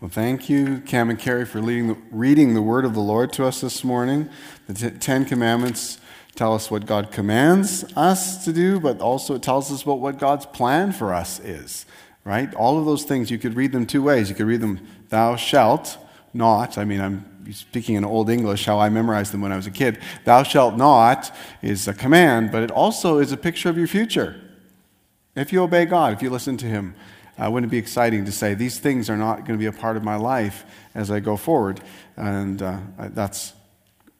Well, thank you, Cam and Carrie, for the, reading the word of the Lord to us this morning. The t- Ten Commandments tell us what God commands us to do, but also it tells us about what God's plan for us is, right? All of those things, you could read them two ways. You could read them, thou shalt not. I mean, I'm speaking in Old English, how I memorized them when I was a kid. Thou shalt not is a command, but it also is a picture of your future. If you obey God, if you listen to Him, uh, wouldn't it be exciting to say, these things are not going to be a part of my life as I go forward? And uh, that's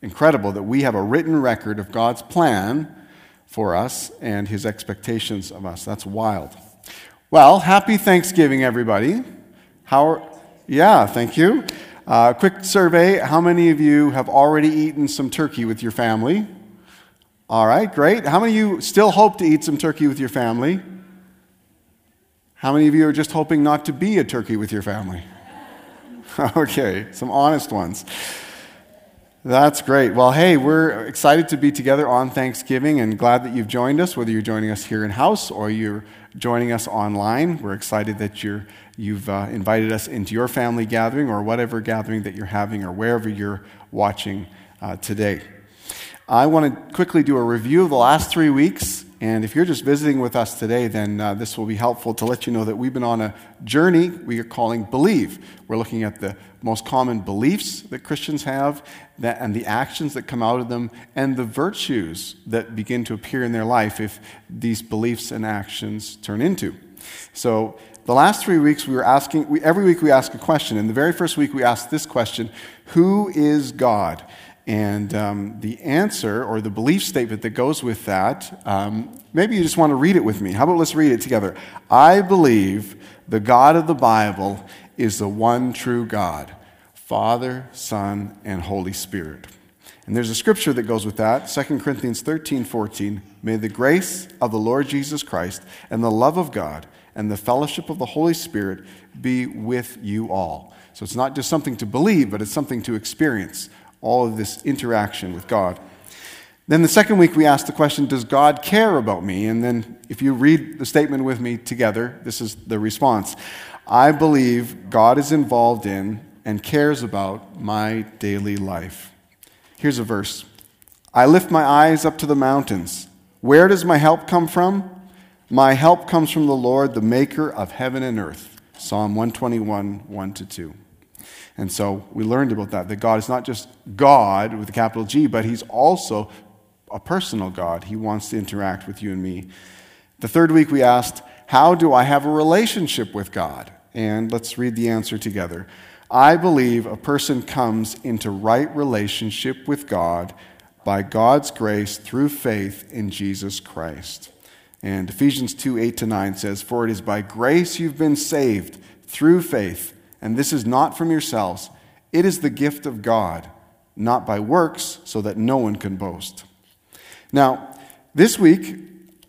incredible that we have a written record of God's plan for us and his expectations of us. That's wild. Well, happy Thanksgiving, everybody. How are, yeah, thank you. Uh, quick survey How many of you have already eaten some turkey with your family? All right, great. How many of you still hope to eat some turkey with your family? How many of you are just hoping not to be a turkey with your family? okay, some honest ones. That's great. Well, hey, we're excited to be together on Thanksgiving and glad that you've joined us, whether you're joining us here in house or you're joining us online. We're excited that you're, you've uh, invited us into your family gathering or whatever gathering that you're having or wherever you're watching uh, today. I want to quickly do a review of the last three weeks and if you're just visiting with us today, then uh, this will be helpful to let you know that we've been on a journey we are calling Believe. We're looking at the most common beliefs that Christians have that, and the actions that come out of them and the virtues that begin to appear in their life if these beliefs and actions turn into. So, the last three weeks we were asking, we, every week we ask a question. And the very first week we asked this question Who is God? And um, the answer or the belief statement that goes with that, um, maybe you just want to read it with me. How about let's read it together? I believe the God of the Bible is the one true God, Father, Son, and Holy Spirit. And there's a scripture that goes with that 2 Corinthians 13 14. May the grace of the Lord Jesus Christ and the love of God and the fellowship of the Holy Spirit be with you all. So it's not just something to believe, but it's something to experience all of this interaction with God. Then the second week, we asked the question Does God care about me? And then, if you read the statement with me together, this is the response I believe God is involved in and cares about my daily life. Here's a verse I lift my eyes up to the mountains. Where does my help come from? My help comes from the Lord, the maker of heaven and earth. Psalm 121, 1 to 2. And so we learned about that, that God is not just God with a capital G, but He's also a personal God. He wants to interact with you and me. The third week we asked, How do I have a relationship with God? And let's read the answer together. I believe a person comes into right relationship with God by God's grace through faith in Jesus Christ. And Ephesians 2 8 to 9 says, For it is by grace you've been saved through faith and this is not from yourselves. It is the gift of God, not by works, so that no one can boast. Now, this week,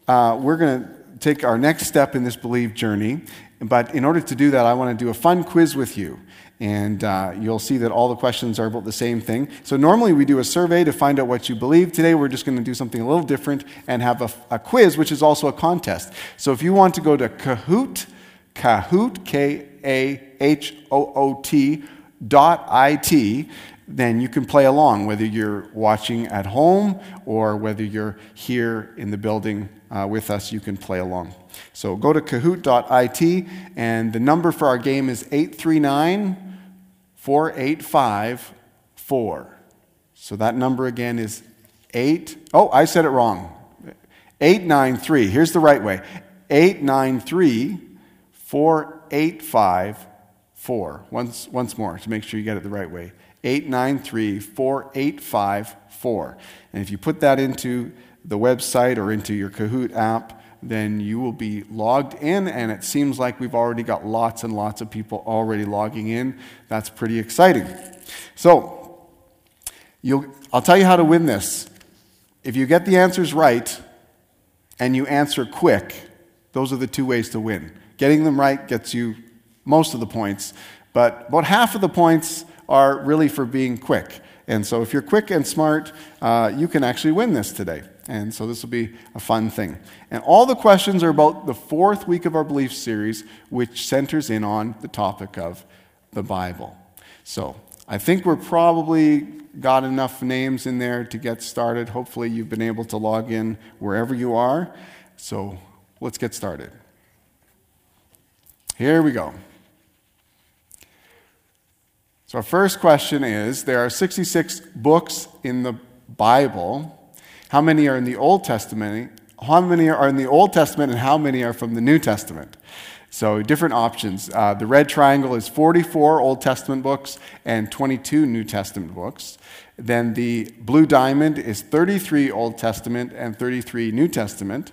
uh, we're going to take our next step in this believe journey. But in order to do that, I want to do a fun quiz with you. And uh, you'll see that all the questions are about the same thing. So, normally we do a survey to find out what you believe. Today, we're just going to do something a little different and have a, a quiz, which is also a contest. So, if you want to go to Kahoot, Kahoot, K A H O O T dot I T, then you can play along, whether you're watching at home or whether you're here in the building uh, with us, you can play along. So go to kahoot.it, and the number for our game is 839 485 4. So that number again is 8. Oh, I said it wrong. 893. Here's the right way 893 4854. Once, once more to make sure you get it the right way. 893 4854. And if you put that into the website or into your Kahoot app, then you will be logged in, and it seems like we've already got lots and lots of people already logging in. That's pretty exciting. So, I'll tell you how to win this. If you get the answers right and you answer quick, those are the two ways to win. Getting them right gets you most of the points, but about half of the points are really for being quick. And so, if you're quick and smart, uh, you can actually win this today. And so, this will be a fun thing. And all the questions are about the fourth week of our belief series, which centers in on the topic of the Bible. So I think we're probably got enough names in there to get started. Hopefully, you've been able to log in wherever you are. So let's get started. Here we go. So, our first question is there are 66 books in the Bible. How many are in the Old Testament? How many are in the Old Testament and how many are from the New Testament? So, different options. Uh, the red triangle is 44 Old Testament books and 22 New Testament books. Then the blue diamond is 33 Old Testament and 33 New Testament.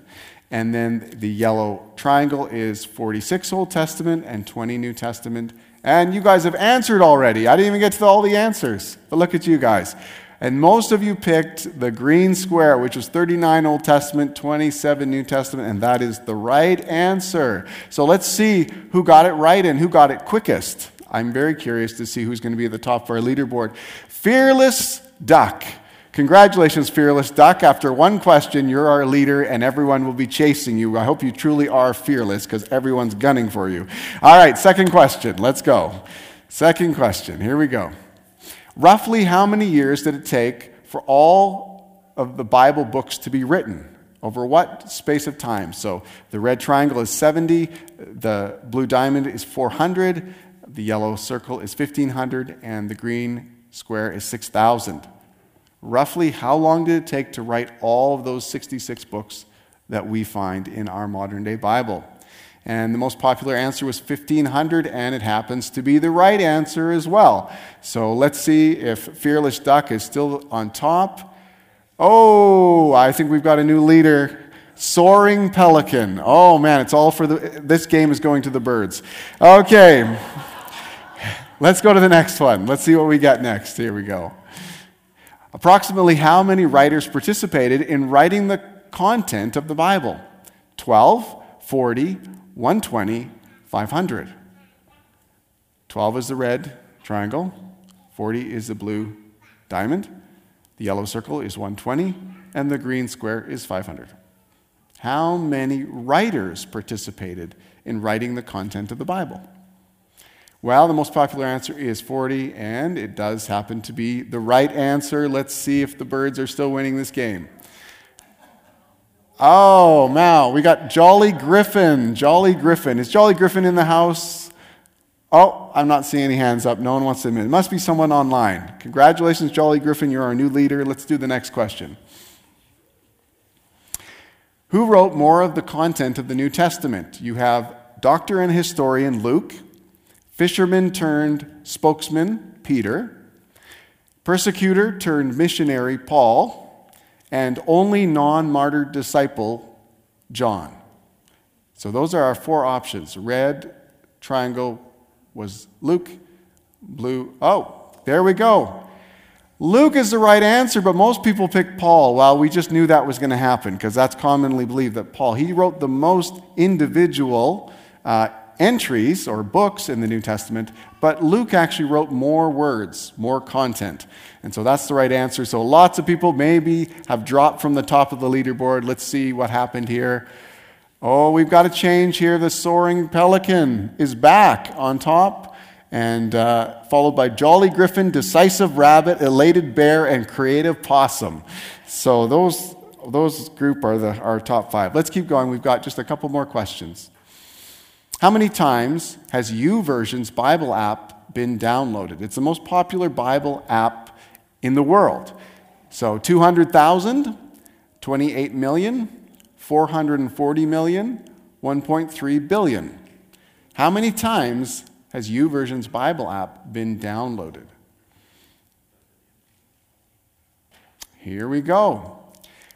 And then the yellow triangle is 46 Old Testament and 20 New Testament. And you guys have answered already. I didn't even get to all the answers. But look at you guys. And most of you picked the green square, which was 39 Old Testament, 27 New Testament, and that is the right answer. So let's see who got it right and who got it quickest. I'm very curious to see who's going to be at the top of our leaderboard. Fearless Duck. Congratulations, Fearless Duck. After one question, you're our leader and everyone will be chasing you. I hope you truly are fearless because everyone's gunning for you. All right, second question. Let's go. Second question. Here we go. Roughly how many years did it take for all of the Bible books to be written? Over what space of time? So the red triangle is 70, the blue diamond is 400, the yellow circle is 1500, and the green square is 6000. Roughly, how long did it take to write all of those 66 books that we find in our modern day Bible? And the most popular answer was 1500, and it happens to be the right answer as well. So let's see if Fearless Duck is still on top. Oh, I think we've got a new leader. Soaring Pelican. Oh man, it's all for the. This game is going to the birds. Okay. Let's go to the next one. Let's see what we got next. Here we go. Approximately how many writers participated in writing the content of the Bible? 12, 40, 120, 500. 12 is the red triangle, 40 is the blue diamond, the yellow circle is 120, and the green square is 500. How many writers participated in writing the content of the Bible? Well, the most popular answer is 40, and it does happen to be the right answer. Let's see if the birds are still winning this game. Oh, Mal, we got Jolly Griffin. Jolly Griffin. Is Jolly Griffin in the house? Oh, I'm not seeing any hands up. No one wants to admit. It must be someone online. Congratulations, Jolly Griffin. You're our new leader. Let's do the next question. Who wrote more of the content of the New Testament? You have doctor and historian Luke, fisherman turned spokesman, Peter, persecutor turned missionary, Paul, and only non martyred disciple, John. So those are our four options. Red triangle was Luke, blue, oh, there we go. Luke is the right answer, but most people pick Paul. Well, we just knew that was going to happen because that's commonly believed that Paul, he wrote the most individual uh, entries or books in the New Testament, but Luke actually wrote more words, more content. And so that's the right answer. So lots of people maybe have dropped from the top of the leaderboard. Let's see what happened here. Oh, we've got a change here. The soaring pelican is back on top, and uh, followed by Jolly Griffin, Decisive Rabbit, Elated Bear, and Creative Possum. So those, those group are the, our top five. Let's keep going. We've got just a couple more questions. How many times has YouVersion's Bible app been downloaded? It's the most popular Bible app in the world. So 200,000, 28 million, 440 million, 1.3 billion. How many times has YouVersion's Bible app been downloaded? Here we go.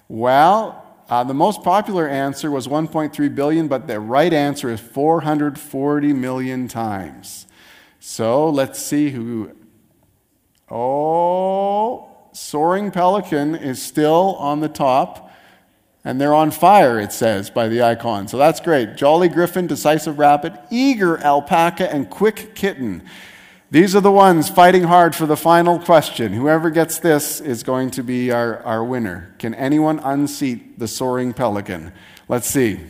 Well, uh, the most popular answer was 1.3 billion, but the right answer is 440 million times. So let's see who. Oh, Soaring Pelican is still on the top, and they're on fire, it says by the icon. So that's great. Jolly Griffin, Decisive Rabbit, Eager Alpaca, and Quick Kitten. These are the ones fighting hard for the final question. Whoever gets this is going to be our, our winner. Can anyone unseat the soaring pelican? Let's see.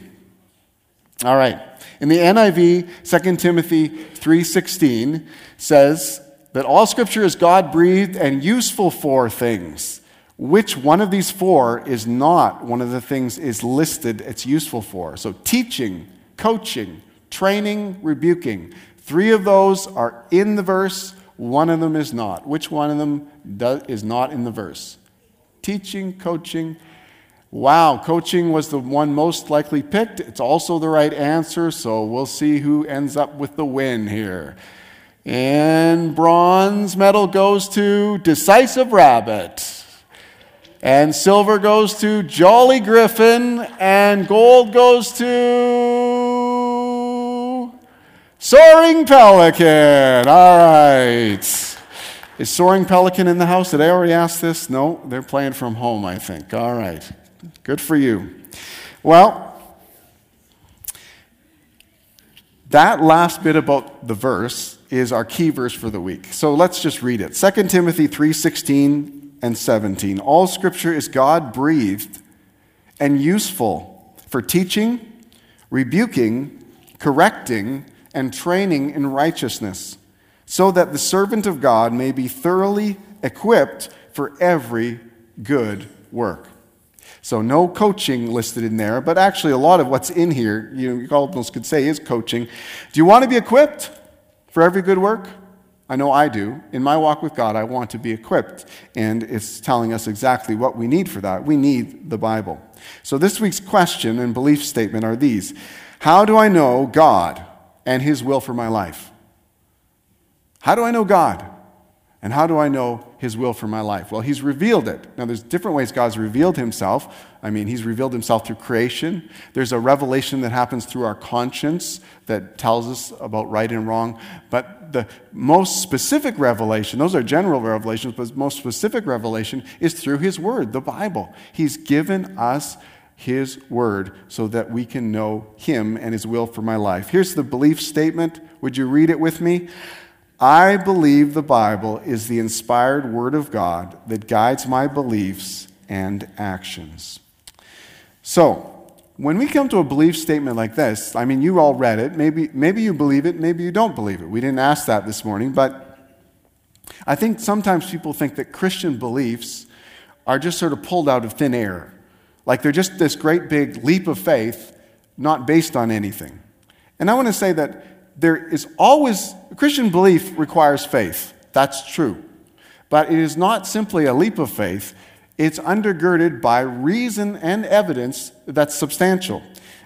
All right. In the NIV, 2 Timothy 3:16 says that all scripture is God-breathed and useful for things. Which one of these four is not one of the things is listed it's useful for? So teaching, coaching, training, rebuking. Three of those are in the verse, one of them is not. Which one of them does, is not in the verse? Teaching, coaching, Wow, coaching was the one most likely picked. It's also the right answer, so we'll see who ends up with the win here. And bronze medal goes to Decisive Rabbit. And silver goes to Jolly Griffin. And gold goes to Soaring Pelican. All right. Is Soaring Pelican in the house? Did I already ask this? No, they're playing from home, I think. All right. Good for you. Well, that last bit about the verse is our key verse for the week. So let's just read it. 2 Timothy 3:16 and 17. All scripture is God-breathed and useful for teaching, rebuking, correcting, and training in righteousness, so that the servant of God may be thoroughly equipped for every good work. So, no coaching listed in there, but actually, a lot of what's in here, you, almost could say, is coaching. Do you want to be equipped for every good work? I know I do. In my walk with God, I want to be equipped. And it's telling us exactly what we need for that. We need the Bible. So, this week's question and belief statement are these How do I know God and His will for my life? How do I know God? And how do I know his will for my life? Well, he's revealed it. Now, there's different ways God's revealed himself. I mean, he's revealed himself through creation. There's a revelation that happens through our conscience that tells us about right and wrong. But the most specific revelation, those are general revelations, but most specific revelation is through his word, the Bible. He's given us his word so that we can know him and his will for my life. Here's the belief statement. Would you read it with me? I believe the Bible is the inspired Word of God that guides my beliefs and actions. So, when we come to a belief statement like this, I mean, you all read it. Maybe, maybe you believe it, maybe you don't believe it. We didn't ask that this morning, but I think sometimes people think that Christian beliefs are just sort of pulled out of thin air. Like they're just this great big leap of faith, not based on anything. And I want to say that there is always, Christian belief requires faith. That's true. But it is not simply a leap of faith, it's undergirded by reason and evidence that's substantial.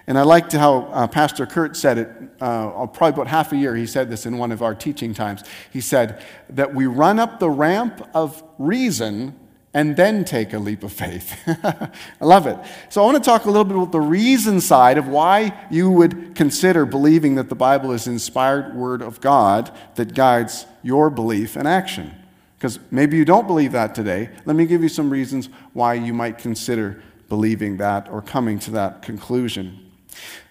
And I liked how uh, Pastor Kurt said it, uh, probably about half a year, he said this in one of our teaching times. He said that we run up the ramp of reason and then take a leap of faith. I love it. So, I want to talk a little bit about the reason side of why you would consider believing that the Bible is inspired word of God that guides your belief and action. Because maybe you don't believe that today. Let me give you some reasons why you might consider believing that or coming to that conclusion.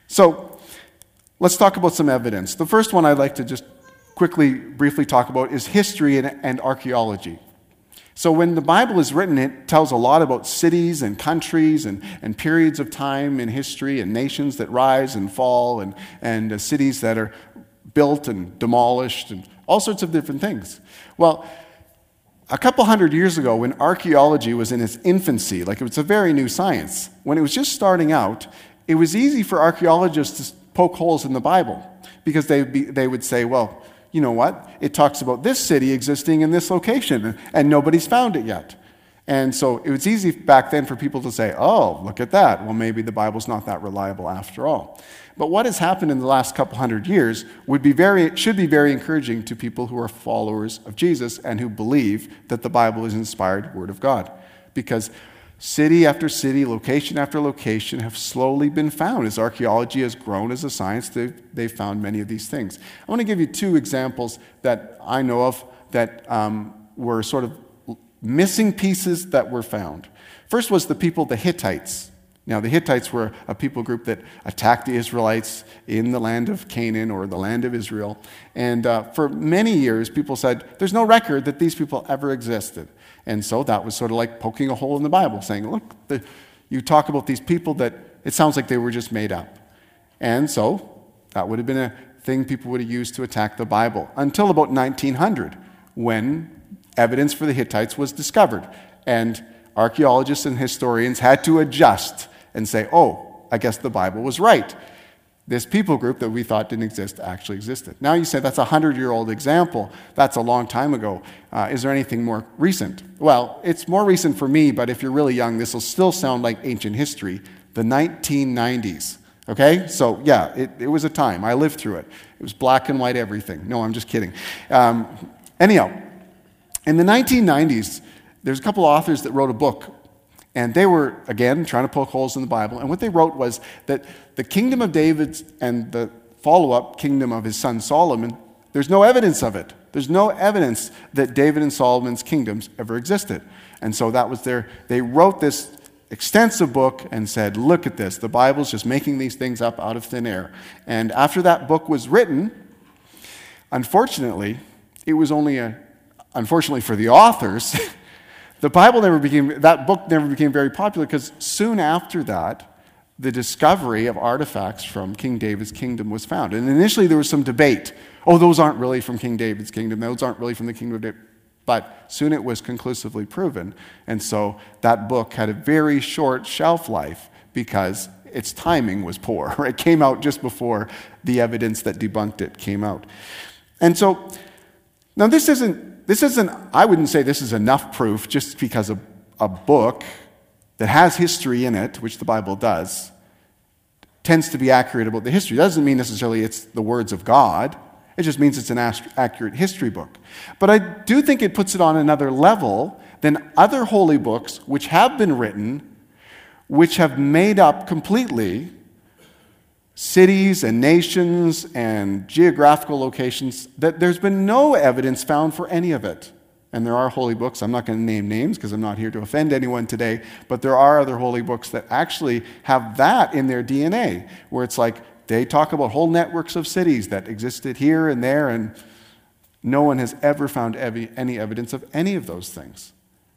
So, let's talk about some evidence. The first one I'd like to just quickly, briefly talk about is history and, and archaeology. So, when the Bible is written, it tells a lot about cities and countries and, and periods of time in history and nations that rise and fall and, and uh, cities that are built and demolished and all sorts of different things. Well, a couple hundred years ago, when archaeology was in its infancy, like it was a very new science, when it was just starting out, it was easy for archaeologists to poke holes in the Bible because they, they would say, well, you know what? It talks about this city existing in this location, and nobody's found it yet. And so it was easy back then for people to say, oh, look at that. Well, maybe the Bible's not that reliable after all. But what has happened in the last couple hundred years would be very, should be very encouraging to people who are followers of Jesus and who believe that the Bible is inspired Word of God. Because City after city, location after location have slowly been found. As archaeology has grown as a science, they've, they've found many of these things. I want to give you two examples that I know of that um, were sort of missing pieces that were found. First was the people, the Hittites. Now, the Hittites were a people group that attacked the Israelites in the land of Canaan or the land of Israel. And uh, for many years, people said, there's no record that these people ever existed. And so that was sort of like poking a hole in the Bible, saying, look, the, you talk about these people that it sounds like they were just made up. And so that would have been a thing people would have used to attack the Bible until about 1900 when evidence for the Hittites was discovered. And archaeologists and historians had to adjust and say, oh, I guess the Bible was right. This people group that we thought didn't exist actually existed. Now you say that's a 100 year old example. That's a long time ago. Uh, is there anything more recent? Well, it's more recent for me, but if you're really young, this will still sound like ancient history. The 1990s. Okay? So, yeah, it, it was a time. I lived through it. It was black and white everything. No, I'm just kidding. Um, anyhow, in the 1990s, there's a couple authors that wrote a book and they were, again, trying to poke holes in the Bible. And what they wrote was that the kingdom of David and the follow up kingdom of his son Solomon, there's no evidence of it. There's no evidence that David and Solomon's kingdoms ever existed. And so that was their, they wrote this extensive book and said, look at this. The Bible's just making these things up out of thin air. And after that book was written, unfortunately, it was only a, unfortunately for the authors, The Bible never became, that book never became very popular because soon after that, the discovery of artifacts from King David's kingdom was found. And initially there was some debate. Oh, those aren't really from King David's kingdom. Those aren't really from the kingdom of David. But soon it was conclusively proven. And so that book had a very short shelf life because its timing was poor. It came out just before the evidence that debunked it came out. And so, now this isn't this isn't, I wouldn't say this is enough proof just because a, a book that has history in it, which the Bible does, tends to be accurate about the history. Doesn't mean necessarily it's the words of God. It just means it's an accurate history book. But I do think it puts it on another level than other holy books which have been written, which have made up completely cities and nations and geographical locations that there's been no evidence found for any of it. And there are holy books. I'm not going to name names because I'm not here to offend anyone today, but there are other holy books that actually have that in their DNA, where it's like they talk about whole networks of cities that existed here and there, and no one has ever found any evidence of any of those things.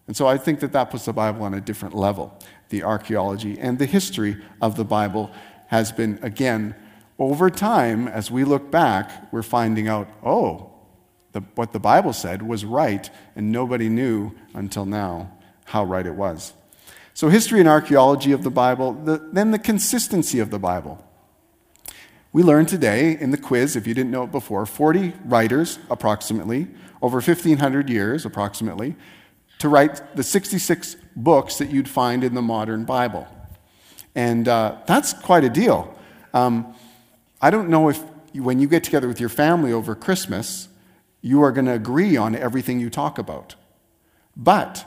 And so I think that that puts the Bible on a different level, the archaeology and the history of the Bible has been, again, over time, as we look back, we're finding out, oh, the, what the Bible said was right, and nobody knew until now how right it was. So, history and archaeology of the Bible, the, then the consistency of the Bible. We learned today in the quiz, if you didn't know it before, 40 writers, approximately, over 1,500 years, approximately, to write the 66 books that you'd find in the modern Bible. And uh, that's quite a deal. Um, I don't know if when you get together with your family over Christmas, you are going to agree on everything you talk about. But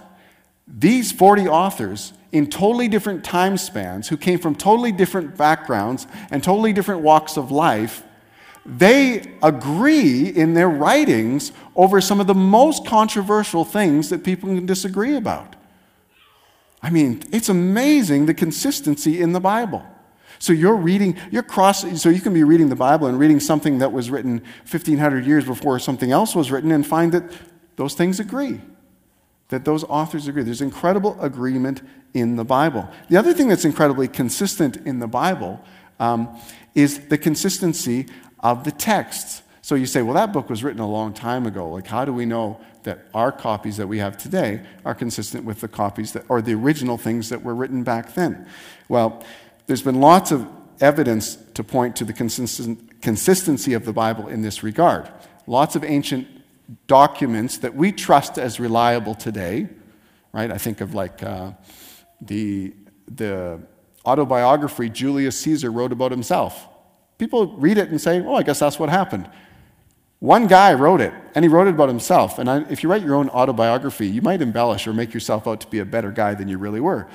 these 40 authors in totally different time spans, who came from totally different backgrounds and totally different walks of life, they agree in their writings over some of the most controversial things that people can disagree about. I mean, it's amazing the consistency in the Bible. So you're reading, you're crossing, so you can be reading the Bible and reading something that was written 1500 years before something else was written and find that those things agree. That those authors agree. There's incredible agreement in the Bible. The other thing that's incredibly consistent in the Bible um, is the consistency of the texts. So you say, well, that book was written a long time ago. Like, how do we know that our copies that we have today are consistent with the copies that, or the original things that were written back then. Well, there's been lots of evidence to point to the consistency of the Bible in this regard. Lots of ancient documents that we trust as reliable today, right? I think of like uh, the, the autobiography Julius Caesar wrote about himself. People read it and say, oh, I guess that's what happened. One guy wrote it, and he wrote it about himself. And I, if you write your own autobiography, you might embellish or make yourself out to be a better guy than you really were.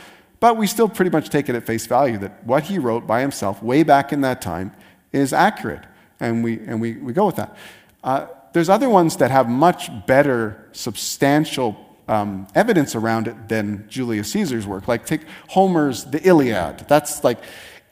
But we still pretty much take it at face value that what he wrote by himself way back in that time is accurate. And we, and we, we go with that. Uh, there's other ones that have much better substantial um, evidence around it than Julius Caesar's work. Like take Homer's The Iliad. That's like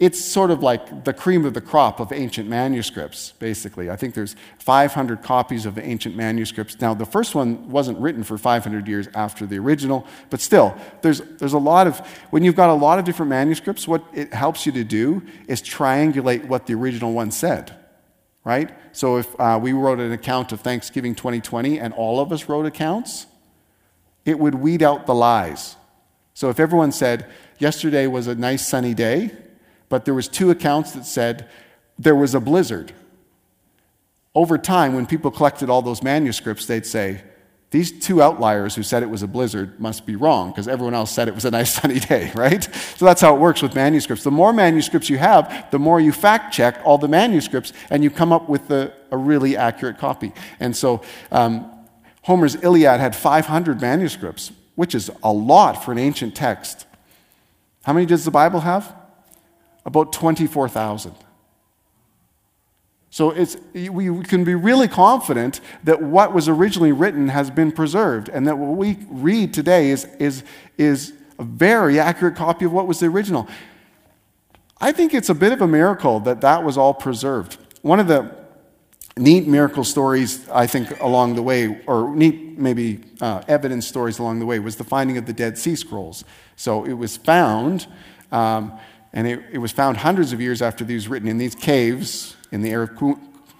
it's sort of like the cream of the crop of ancient manuscripts, basically. I think there's 500 copies of ancient manuscripts. Now, the first one wasn't written for 500 years after the original, but still, there's, there's a lot of, when you've got a lot of different manuscripts, what it helps you to do is triangulate what the original one said, right? So if uh, we wrote an account of Thanksgiving 2020 and all of us wrote accounts, it would weed out the lies. So if everyone said, yesterday was a nice sunny day, but there was two accounts that said there was a blizzard. Over time, when people collected all those manuscripts, they'd say, these two outliers who said it was a blizzard must be wrong because everyone else said it was a nice sunny day, right? So that's how it works with manuscripts. The more manuscripts you have, the more you fact check all the manuscripts and you come up with a, a really accurate copy. And so um, Homer's Iliad had 500 manuscripts, which is a lot for an ancient text. How many does the Bible have? About 24,000. So it's, we can be really confident that what was originally written has been preserved, and that what we read today is, is, is a very accurate copy of what was the original. I think it's a bit of a miracle that that was all preserved. One of the neat miracle stories, I think, along the way, or neat maybe uh, evidence stories along the way, was the finding of the Dead Sea Scrolls. So it was found. Um, and it, it, was found hundreds of years after these written in these caves in the area of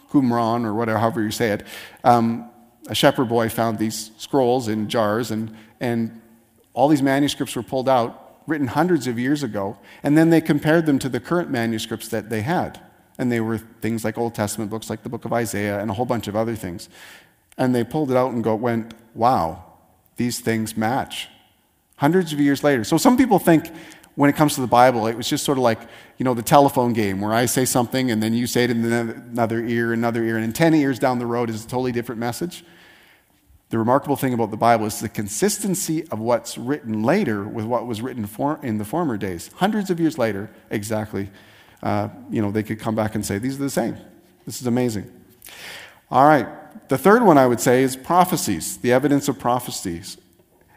Qumran, or whatever, however you say it. Um, a shepherd boy found these scrolls in jars, and, and all these manuscripts were pulled out, written hundreds of years ago, and then they compared them to the current manuscripts that they had. And they were things like Old Testament books, like the book of Isaiah, and a whole bunch of other things. And they pulled it out and go, went, wow, these things match. Hundreds of years later. So some people think when it comes to the Bible, it was just sort of like, you know, the telephone game where I say something and then you say it in another ear, another ear, and in 10 ears down the road is a totally different message. The remarkable thing about the Bible is the consistency of what's written later with what was written for, in the former days. Hundreds of years later, exactly, uh, you know, they could come back and say, these are the same. This is amazing. All right. The third one I would say is prophecies, the evidence of prophecies.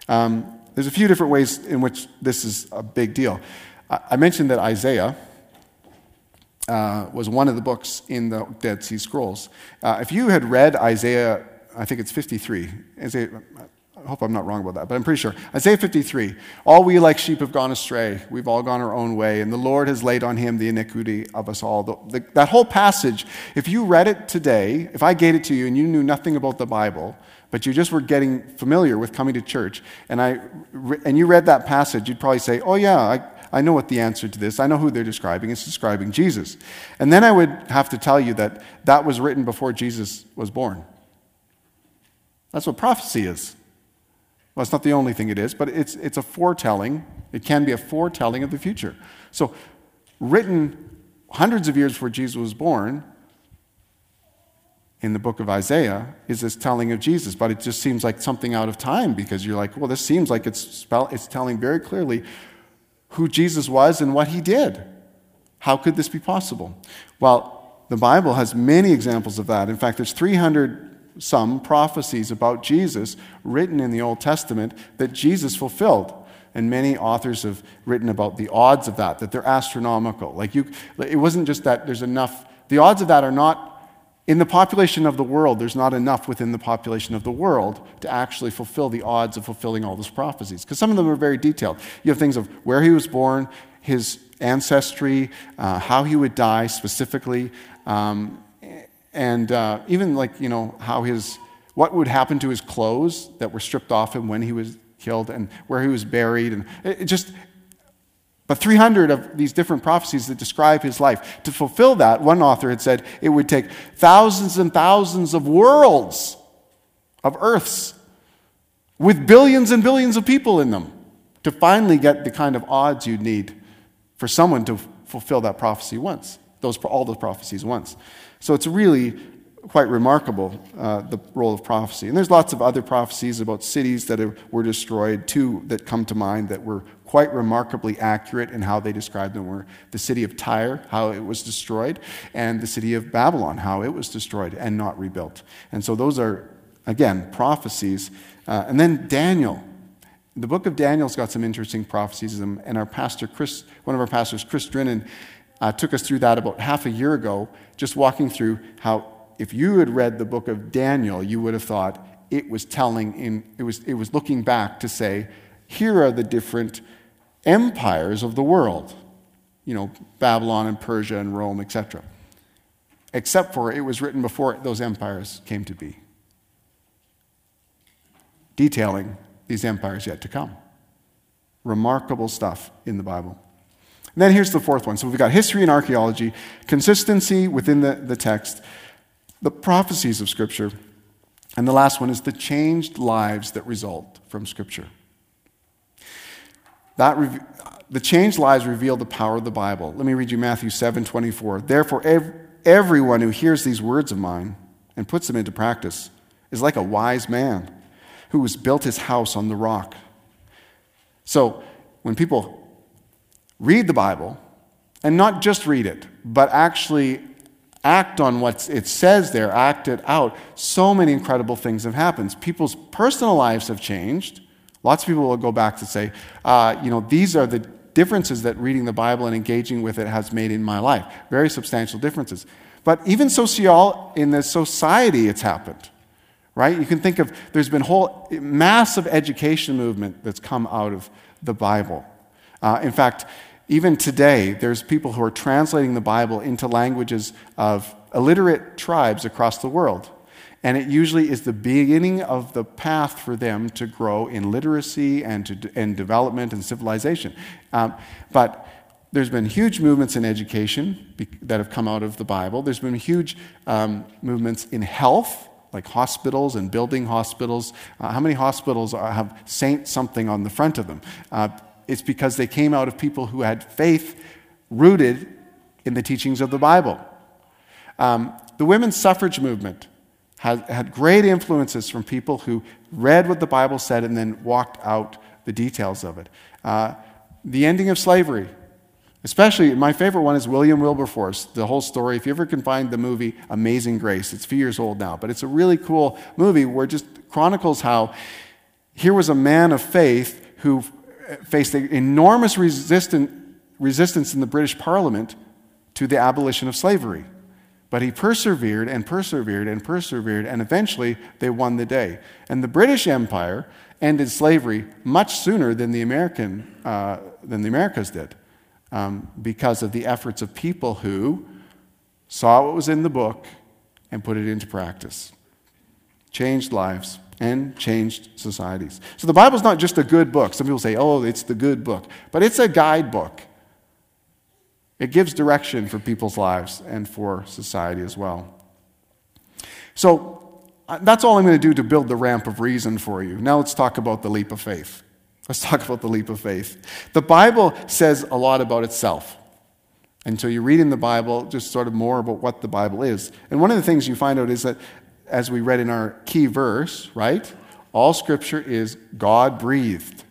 Um, there's a few different ways in which this is a big deal. I mentioned that Isaiah uh, was one of the books in the Dead Sea Scrolls. Uh, if you had read Isaiah, I think it's 53, Isaiah, I hope I'm not wrong about that, but I'm pretty sure. Isaiah 53 All we like sheep have gone astray. We've all gone our own way, and the Lord has laid on him the iniquity of us all. The, the, that whole passage, if you read it today, if I gave it to you and you knew nothing about the Bible, but you just were getting familiar with coming to church, and, I, and you read that passage, you'd probably say, Oh, yeah, I, I know what the answer to this. I know who they're describing. It's describing Jesus. And then I would have to tell you that that was written before Jesus was born. That's what prophecy is. Well, it's not the only thing it is, but it's, it's a foretelling. It can be a foretelling of the future. So, written hundreds of years before Jesus was born, in the book of Isaiah is this telling of Jesus, but it just seems like something out of time because you're like, well, this seems like it's, spell, it's telling very clearly who Jesus was and what he did. How could this be possible? Well, the Bible has many examples of that. In fact, there's 300 some prophecies about Jesus written in the Old Testament that Jesus fulfilled. And many authors have written about the odds of that, that they're astronomical. Like you, it wasn't just that there's enough, the odds of that are not in the population of the world, there's not enough within the population of the world to actually fulfill the odds of fulfilling all those prophecies. Because some of them are very detailed. You have things of where he was born, his ancestry, uh, how he would die specifically, um, and uh, even like, you know, how his, what would happen to his clothes that were stripped off him when he was killed and where he was buried. And it, it just, but 300 of these different prophecies that describe his life. To fulfill that, one author had said it would take thousands and thousands of worlds, of earths, with billions and billions of people in them to finally get the kind of odds you'd need for someone to fulfill that prophecy once, those, all those prophecies once. So it's really quite remarkable, uh, the role of prophecy. And there's lots of other prophecies about cities that were destroyed, two that come to mind that were quite remarkably accurate in how they described them were the city of Tyre, how it was destroyed, and the city of Babylon, how it was destroyed and not rebuilt. And so those are, again, prophecies. Uh, and then Daniel. The book of Daniel's got some interesting prophecies, and our pastor, Chris, one of our pastors, Chris Drinnen, uh, took us through that about half a year ago, just walking through how if you had read the book of Daniel, you would have thought it was telling in it was it was looking back to say, here are the different empires of the world. You know, Babylon and Persia and Rome, etc. Except for it was written before those empires came to be. Detailing these empires yet to come. Remarkable stuff in the Bible. And then here's the fourth one. So we've got history and archaeology, consistency within the, the text, the prophecies of Scripture, and the last one is the changed lives that result from Scripture. That re- the changed lives reveal the power of the Bible. Let me read you Matthew 7 24. Therefore, ev- everyone who hears these words of mine and puts them into practice is like a wise man who has built his house on the rock. So, when people read the Bible, and not just read it, but actually act on what it says there, act it out, so many incredible things have happened. People's personal lives have changed. Lots of people will go back to say, uh, you know, these are the differences that reading the Bible and engaging with it has made in my life. Very substantial differences. But even social, in the society, it's happened. Right? You can think of, there's been whole massive education movement that's come out of the Bible. Uh, in fact, even today, there's people who are translating the Bible into languages of illiterate tribes across the world. And it usually is the beginning of the path for them to grow in literacy and, to, and development and civilization. Um, but there's been huge movements in education that have come out of the Bible. There's been huge um, movements in health, like hospitals and building hospitals. Uh, how many hospitals are, have saint something on the front of them? Uh, it's because they came out of people who had faith rooted in the teachings of the Bible. Um, the women's suffrage movement had, had great influences from people who read what the Bible said and then walked out the details of it. Uh, the ending of slavery, especially my favorite one is William Wilberforce, the whole story. If you ever can find the movie Amazing Grace, it's a few years old now, but it's a really cool movie where it just chronicles how here was a man of faith who faced enormous resistant, resistance in the British Parliament to the abolition of slavery. But he persevered and persevered and persevered, and eventually they won the day. And the British Empire ended slavery much sooner than the, American, uh, than the Americas did um, because of the efforts of people who saw what was in the book and put it into practice. Changed lives and changed societies. So the Bible's not just a good book. Some people say, oh, it's the good book, but it's a guidebook. It gives direction for people's lives and for society as well. So uh, that's all I'm going to do to build the ramp of reason for you. Now let's talk about the leap of faith. Let's talk about the leap of faith. The Bible says a lot about itself. And so you read in the Bible just sort of more about what the Bible is. And one of the things you find out is that as we read in our key verse, right? All scripture is God breathed.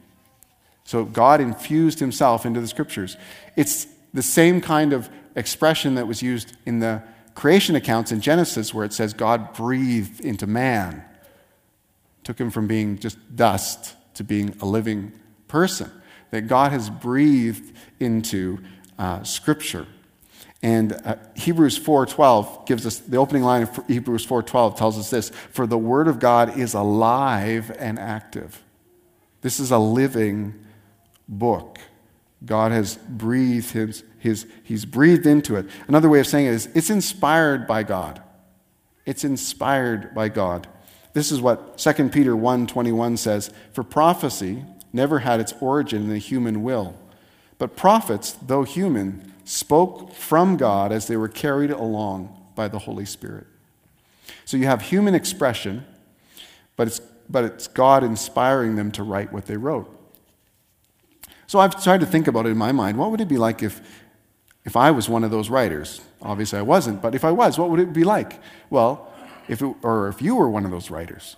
So God infused himself into the scriptures. It's the same kind of expression that was used in the creation accounts in Genesis, where it says God breathed into man, took him from being just dust to being a living person. That God has breathed into uh, scripture. And uh, Hebrews 4:12 gives us the opening line of Hebrews 4:12 tells us this, for the word of God is alive and active. This is a living book. God has breathed his, his he's breathed into it. Another way of saying it is it's inspired by God. It's inspired by God. This is what 2 Peter 1:21 says, for prophecy never had its origin in the human will, but prophets, though human, spoke from God as they were carried along by the Holy Spirit. So you have human expression, but it's, but it's God inspiring them to write what they wrote. So I've tried to think about it in my mind. What would it be like if, if I was one of those writers? Obviously, I wasn't, but if I was, what would it be like? Well, if it, or if you were one of those writers.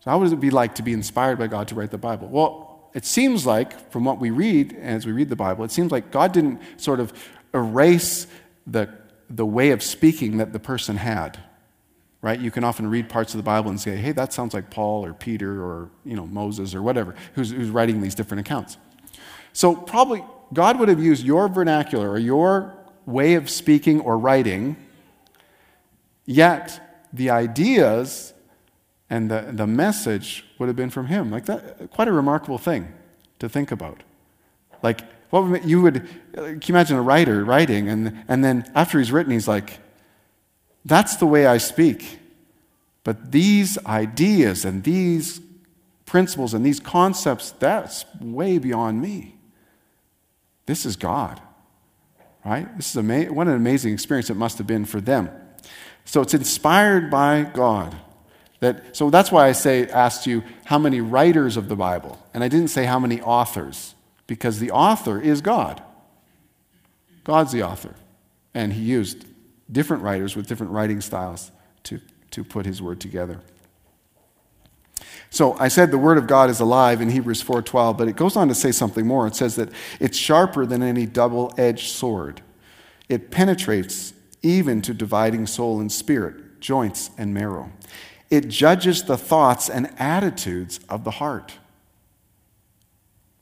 So, how would it be like to be inspired by God to write the Bible? Well, it seems like, from what we read as we read the Bible, it seems like God didn't sort of erase the, the way of speaking that the person had. Right? You can often read parts of the Bible and say, hey, that sounds like Paul or Peter or you know, Moses or whatever, who's, who's writing these different accounts. So probably God would have used your vernacular or your way of speaking or writing, yet the ideas and the, the message would have been from him. Like that, quite a remarkable thing to think about. Like, what would, you would, can you imagine a writer writing, and, and then after he's written, he's like, that's the way I speak. But these ideas and these principles and these concepts, that's way beyond me. This is God, right? This is ama- what an amazing experience it must have been for them. So it's inspired by God. That, so that's why I say, asked you how many writers of the Bible. And I didn't say how many authors, because the author is God. God's the author. And he used different writers with different writing styles to, to put his word together. So I said the word of God is alive in Hebrews 4:12, but it goes on to say something more. It says that it's sharper than any double-edged sword. It penetrates even to dividing soul and spirit, joints and marrow. It judges the thoughts and attitudes of the heart.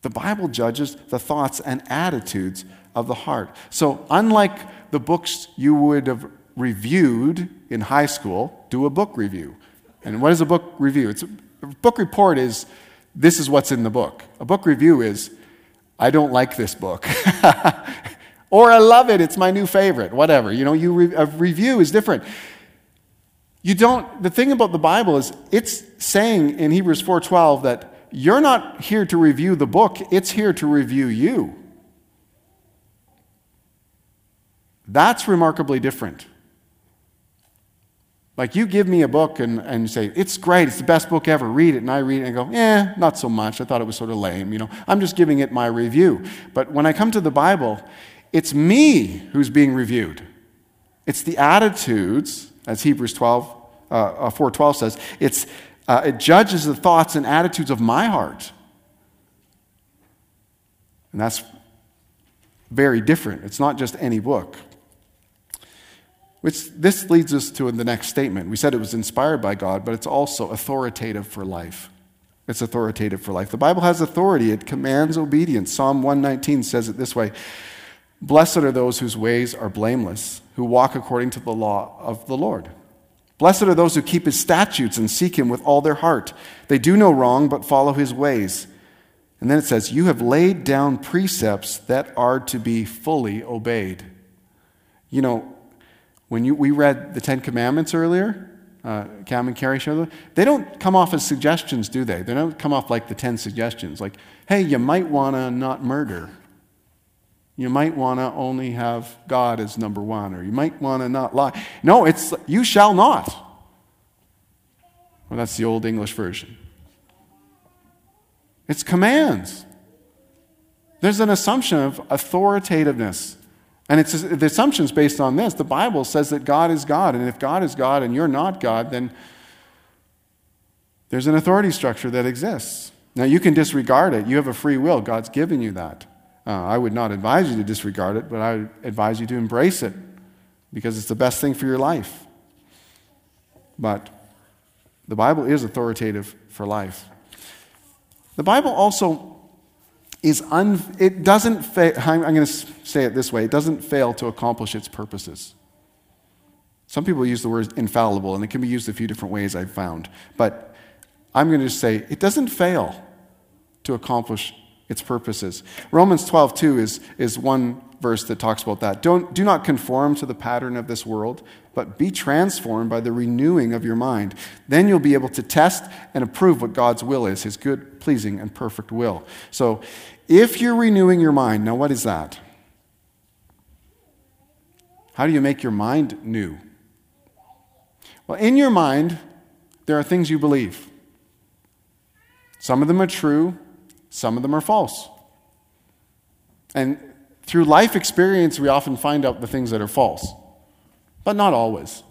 The Bible judges the thoughts and attitudes of the heart. So, unlike the books you would have reviewed in high school, do a book review. And what is a book review? It's a, a book report is this is what's in the book. A book review is I don't like this book. or I love it, it's my new favorite, whatever. You know, you re- a review is different. You don't the thing about the Bible is it's saying in Hebrews 4:12 that you're not here to review the book, it's here to review you. That's remarkably different. Like you give me a book and, and say, it's great, it's the best book ever, read it, and I read it and go, eh, not so much. I thought it was sort of lame, you know. I'm just giving it my review. But when I come to the Bible, it's me who's being reviewed. It's the attitudes, as Hebrews 12, uh, 4.12 uh, says, it's, uh, it judges the thoughts and attitudes of my heart. And that's very different. It's not just any book. Which this leads us to the next statement. We said it was inspired by God, but it's also authoritative for life. It's authoritative for life. The Bible has authority, it commands obedience. Psalm 119 says it this way Blessed are those whose ways are blameless, who walk according to the law of the Lord. Blessed are those who keep his statutes and seek him with all their heart. They do no wrong, but follow his ways. And then it says, You have laid down precepts that are to be fully obeyed. You know, when you, we read the Ten Commandments earlier, uh, Cam and Carrie showed them, they don't come off as suggestions, do they? They don't come off like the 10 suggestions, like, hey, you might want to not murder. You might want to only have God as number one, or you might want to not lie. No, it's you shall not. Well, that's the old English version. It's commands. There's an assumption of authoritativeness. And it's, the assumption is based on this. The Bible says that God is God. And if God is God and you're not God, then there's an authority structure that exists. Now, you can disregard it. You have a free will. God's given you that. Uh, I would not advise you to disregard it, but I would advise you to embrace it because it's the best thing for your life. But the Bible is authoritative for life. The Bible also is un, it doesn't fail, I'm going to say it this way, it doesn't fail to accomplish its purposes. Some people use the word infallible, and it can be used a few different ways I've found. But I'm going to just say it doesn't fail to accomplish its purposes. Romans 12, 2 is, is one verse that talks about that. Don't, do not conform to the pattern of this world, but be transformed by the renewing of your mind. Then you'll be able to test and approve what God's will is, his good, pleasing, and perfect will. So if you're renewing your mind, now what is that? How do you make your mind new? Well, in your mind, there are things you believe. Some of them are true, some of them are false. And through life experience, we often find out the things that are false, but not always.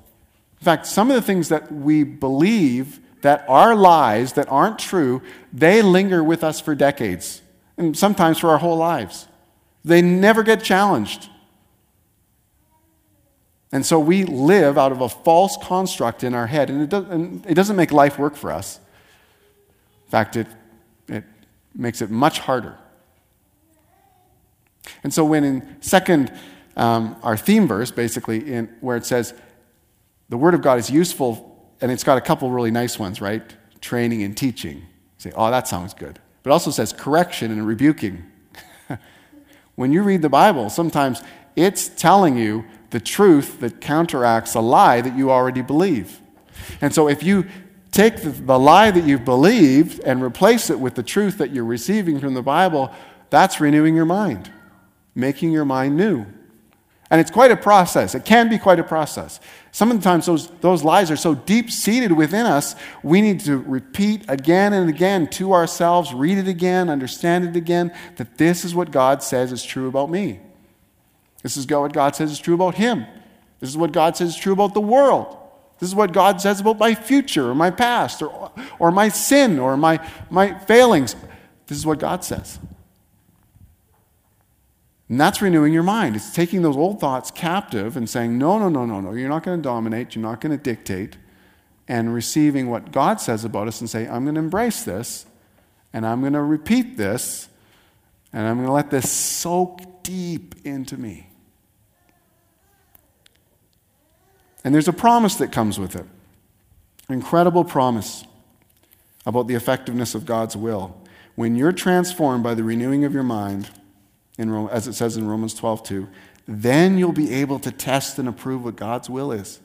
In fact, some of the things that we believe that are lies, that aren't true, they linger with us for decades, and sometimes for our whole lives. They never get challenged. And so we live out of a false construct in our head, and it, does, doesn't make life work for us. In fact, it makes it much harder. And so when in second, um, our theme verse, basically, in, where it says, the Word of God is useful, and it's got a couple really nice ones, right? Training and teaching. You say, oh, that sounds good. But it also says correction and rebuking. when you read the Bible, sometimes it's telling you the truth that counteracts a lie that you already believe. And so if you take the, the, lie that you've believed and replace it with the truth that you're receiving from the Bible, that's renewing your mind, making your mind new. And it's quite a process. It can be quite a process. Sometimes those, those lies are so deep seated within us, we need to repeat again and again to ourselves, read it again, understand it again, that this is what God says is true about me. This is what God says is true about him. This is what God says is true about the world. This is what God says about my future or my past or, or my sin or my, my failings. This is what God says. And that's renewing your mind. It's taking those old thoughts captive and saying, no, no, no, no, no, you're not going to dominate, you're not going to dictate, and receiving what God says about us and say, I'm going to embrace this, and I'm going to repeat this, and I'm going to let this soak deep into me. And there's a promise that comes with it incredible promise about the effectiveness of God's will. When you're transformed by the renewing of your mind, in, as it says in Romans 12 2, then you'll be able to test and approve what God's will is.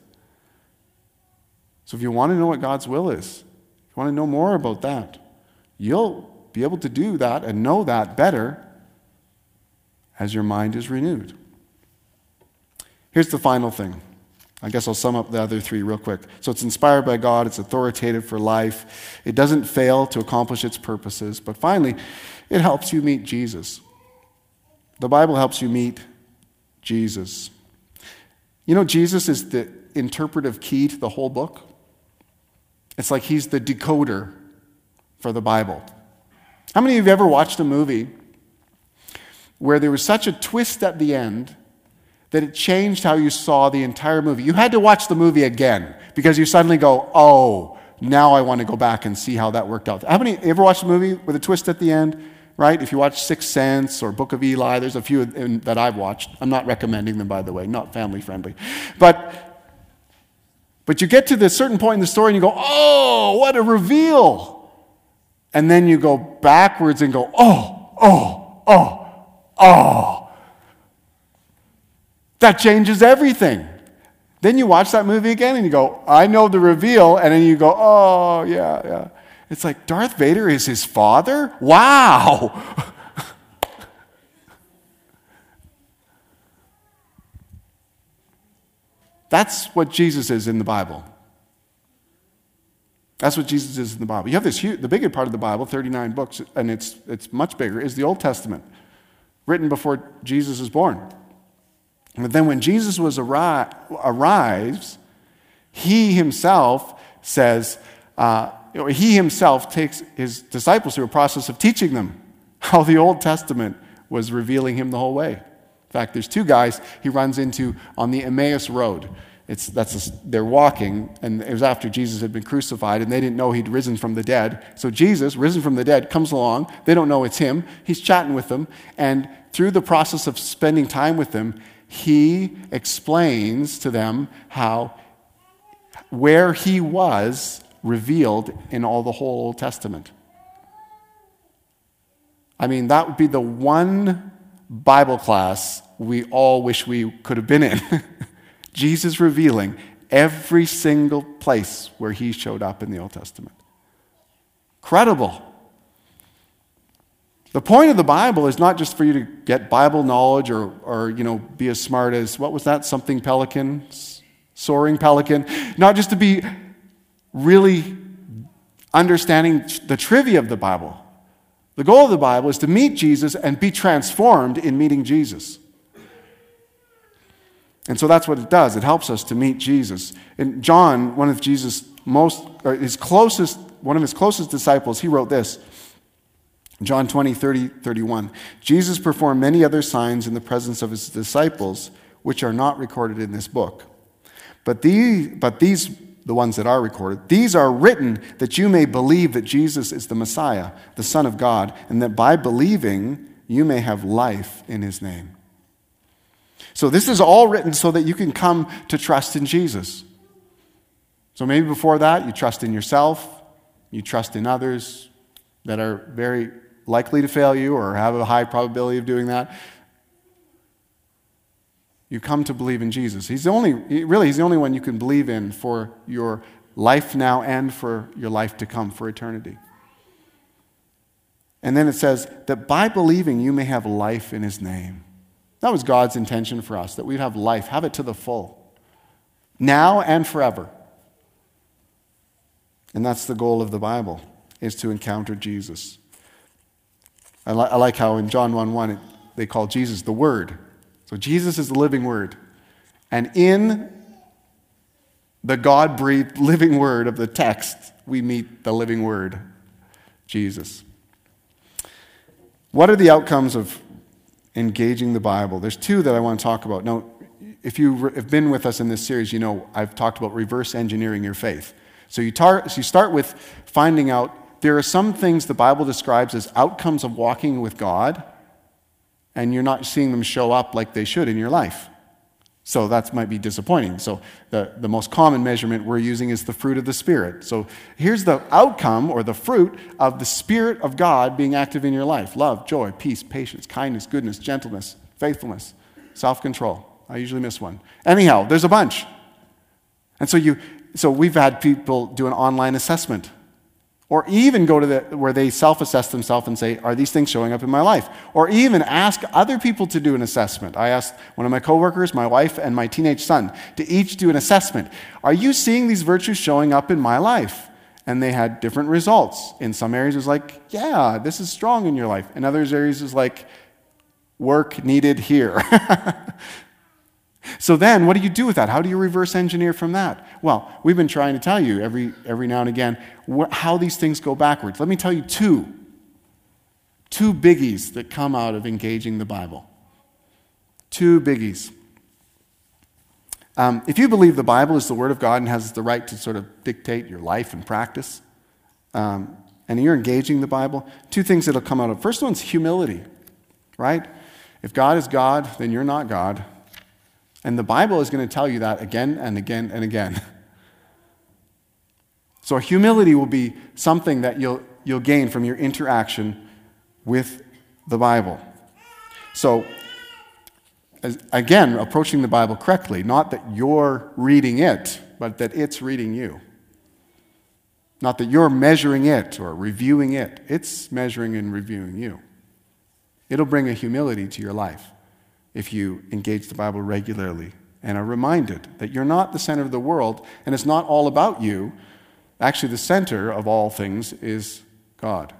So if you want to know what God's will is, if you want to know more about that, you'll be able to do that and know that better as your mind is renewed. Here's the final thing I guess I'll sum up the other three real quick. So it's inspired by God, it's authoritative for life, it doesn't fail to accomplish its purposes, but finally, it helps you meet Jesus. The Bible helps you meet Jesus. You know, Jesus is the interpretive key to the whole book. It's like he's the decoder for the Bible. How many of you have ever watched a movie where there was such a twist at the end that it changed how you saw the entire movie. You had to watch the movie again because you suddenly go, oh, now I want to go back and see how that worked out. How many ever watched a movie with a twist at the end? Right? If you watch Sixth Sense or Book of Eli, there's a few that I've watched. I'm not recommending them, by the way, not family friendly. But, but you get to this certain point in the story and you go, oh, what a reveal. And then you go backwards and go, oh, oh, oh, oh. That changes everything. Then you watch that movie again and you go, I know the reveal. And then you go, oh, yeah, yeah. It's like Darth Vader is his father? Wow. That's what Jesus is in the Bible. That's what Jesus is in the Bible. You have this huge, the bigger part of the Bible, 39 books, and it's, it's much bigger, is the Old Testament, written before Jesus is born. But then when Jesus was arri- arrives, he himself says, uh, he himself takes his disciples through a process of teaching them how the Old Testament was revealing him the whole way. In fact, there's two guys he runs into on the Emmaus Road. It's, that's a, they're walking, and it was after Jesus had been crucified, and they didn't know he'd risen from the dead. So Jesus, risen from the dead, comes along. They don't know it's him. He's chatting with them, and through the process of spending time with them, he explains to them how where he was revealed in all the whole Old Testament. I mean, that would be the one Bible class we all wish we could have been in. Jesus revealing every single place where he showed up in the Old Testament. Credible. The point of the Bible is not just for you to get Bible knowledge or, or you know, be as smart as, what was that, something pelican, soaring pelican. Not just to be really understanding the trivia of the Bible. The goal of the Bible is to meet Jesus and be transformed in meeting Jesus. And so that's what it does. It helps us to meet Jesus. And John, one of Jesus' most, his closest, one of his closest disciples, he wrote this. John 20, 30, 31. Jesus performed many other signs in the presence of his disciples, which are not recorded in this book. But these, but these, the ones that are recorded, these are written that you may believe that Jesus is the Messiah, the Son of God, and that by believing you may have life in his name. So, this is all written so that you can come to trust in Jesus. So, maybe before that, you trust in yourself, you trust in others that are very likely to fail you or have a high probability of doing that. You come to believe in Jesus. He's the only, really, He's the only one you can believe in for your life now and for your life to come, for eternity. And then it says that by believing you may have life in His name. That was God's intention for us, that we'd have life, have it to the full, now and forever. And that's the goal of the Bible, is to encounter Jesus. I, li- I like how in John 1 1, they call Jesus the Word. So Jesus is the living Word. And in the God breathed living Word of the text, we meet the living Word, Jesus. What are the outcomes of engaging the Bible. There's two that I want to talk about. Now, if you have been with us in this series, you know I've talked about reverse engineering your faith. So you, tar- so you start with finding out there are some things the Bible describes as outcomes of walking with God, and you're not seeing them show up like they should in your life. So that might be disappointing. So the, the most common measurement we're using is the fruit of the Spirit. So here's the outcome or the fruit of the Spirit of God being active in your life love, joy, peace, patience, kindness, goodness, gentleness, faithfulness, self control. I usually miss one. Anyhow, there's a bunch. And so, you, so we've had people do an online assessment or even go to the, where they self assess themselves and say, Are these things showing up in my life? Or even ask other people to do an assessment. I asked one of my coworkers, my wife, and my teenage son to each do an assessment. Are you seeing these virtues showing up in my life? And they had different results. In some areas, it was like, Yeah, this is strong in your life. In other areas, it was like, Work needed here. So then, what do you do with that? How do you reverse engineer from that? Well, we've been trying to tell you every, every now and again wh- how these things go backwards. Let me tell you two. Two biggies that come out of engaging the Bible. Two biggies. Um, if you believe the Bible is the Word of God and has the right to sort of dictate your life and practice, um, and you're engaging the Bible, two things that'll come out of. it. First one's humility, right? If God is God, then you're not God. And the Bible is going to tell you that again and again and again. So, humility will be something that you'll, you'll gain from your interaction with the Bible. So, as, again, approaching the Bible correctly, not that you're reading it, but that it's reading you. Not that you're measuring it or reviewing it, it's measuring and reviewing you. It'll bring a humility to your life if you engage the Bible regularly and are reminded that you're not the center of the world and it's not all about you. Actually, the center of all things is God.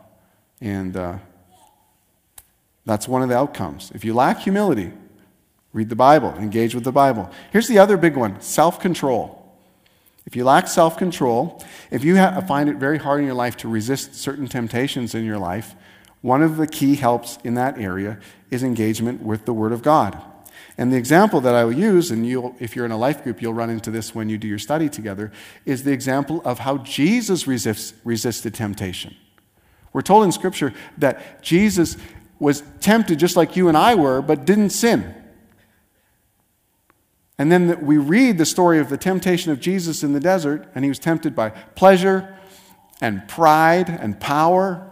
And uh, that's one of the outcomes. If you lack humility, read the Bible, engage with the Bible. Here's the other big one self control. If you lack self control, if you find it very hard in your life to resist certain temptations in your life, one of the key helps in that area is engagement with the Word of God. And the example that I will use, and if you're in a life group, you'll run into this when you do your study together, is the example of how Jesus resists, resisted temptation. We're told in Scripture that Jesus was tempted just like you and I were, but didn't sin. And then we read the story of the temptation of Jesus in the desert, and he was tempted by pleasure and pride and power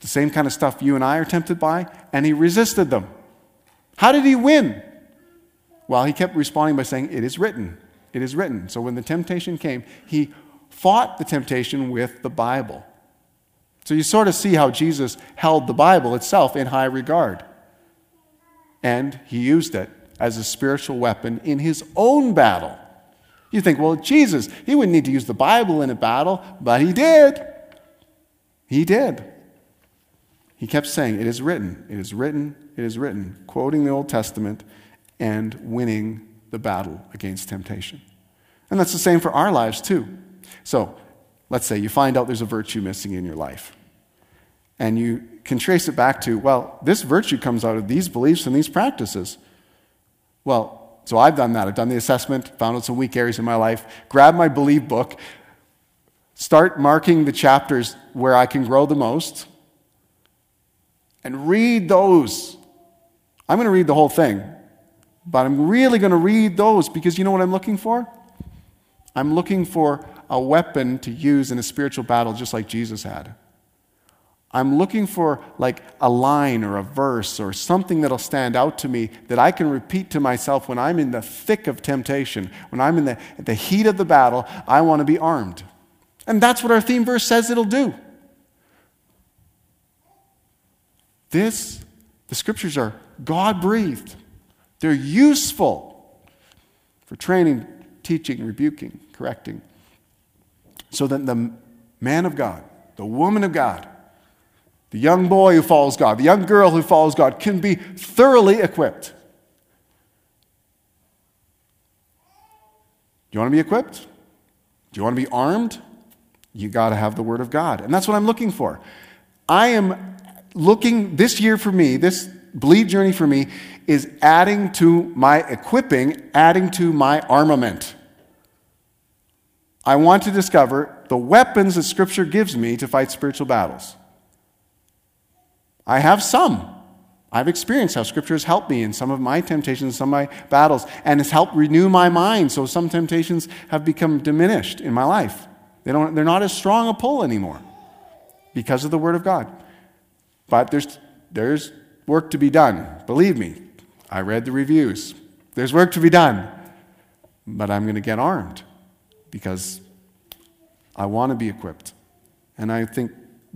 the same kind of stuff you and I are tempted by, and he resisted them. How did he win? Well, he kept responding by saying, It is written. It is written. So when the temptation came, he fought the temptation with the Bible. So you sort of see how Jesus held the Bible itself in high regard. And he used it as a spiritual weapon in his own battle. You think, well, Jesus, he wouldn't need to use the Bible in a battle, but he did. He did. He kept saying, It is written, it is written, it is written, quoting the Old Testament and winning the battle against temptation. And that's the same for our lives, too. So, let's say you find out there's a virtue missing in your life. And you can trace it back to, well, this virtue comes out of these beliefs and these practices. Well, so I've done that. I've done the assessment, found out some weak areas in my life, grabbed my believe book, start marking the chapters where I can grow the most, and read those. I'm going to read the whole thing. But I'm really going to read those because you know what I'm looking for? I'm looking for a weapon to use in a spiritual battle just like Jesus had. I'm looking for like a line or a verse or something that'll stand out to me that I can repeat to myself when I'm in the thick of temptation, when I'm in the, the heat of the battle. I want to be armed. And that's what our theme verse says it'll do. This, the scriptures are God breathed, they're useful for training, teaching, rebuking, correcting, so that the man of God, the woman of God, the young boy who follows God, the young girl who follows God can be thoroughly equipped. Do you want to be equipped? Do you want to be armed? You got to have the Word of God. And that's what I'm looking for. I am looking, this year for me, this believe journey for me, is adding to my equipping, adding to my armament. I want to discover the weapons that Scripture gives me to fight spiritual battles. I have some. I've experienced how Scripture has helped me in some of my temptations, some of my battles, and has helped renew my mind. So some temptations have become diminished in my life. They don't, they're not as strong a pull anymore because of the Word of God. But there's, there's work to be done. Believe me, I read the reviews. There's work to be done. But I'm going to get armed because I want to be equipped. And I think,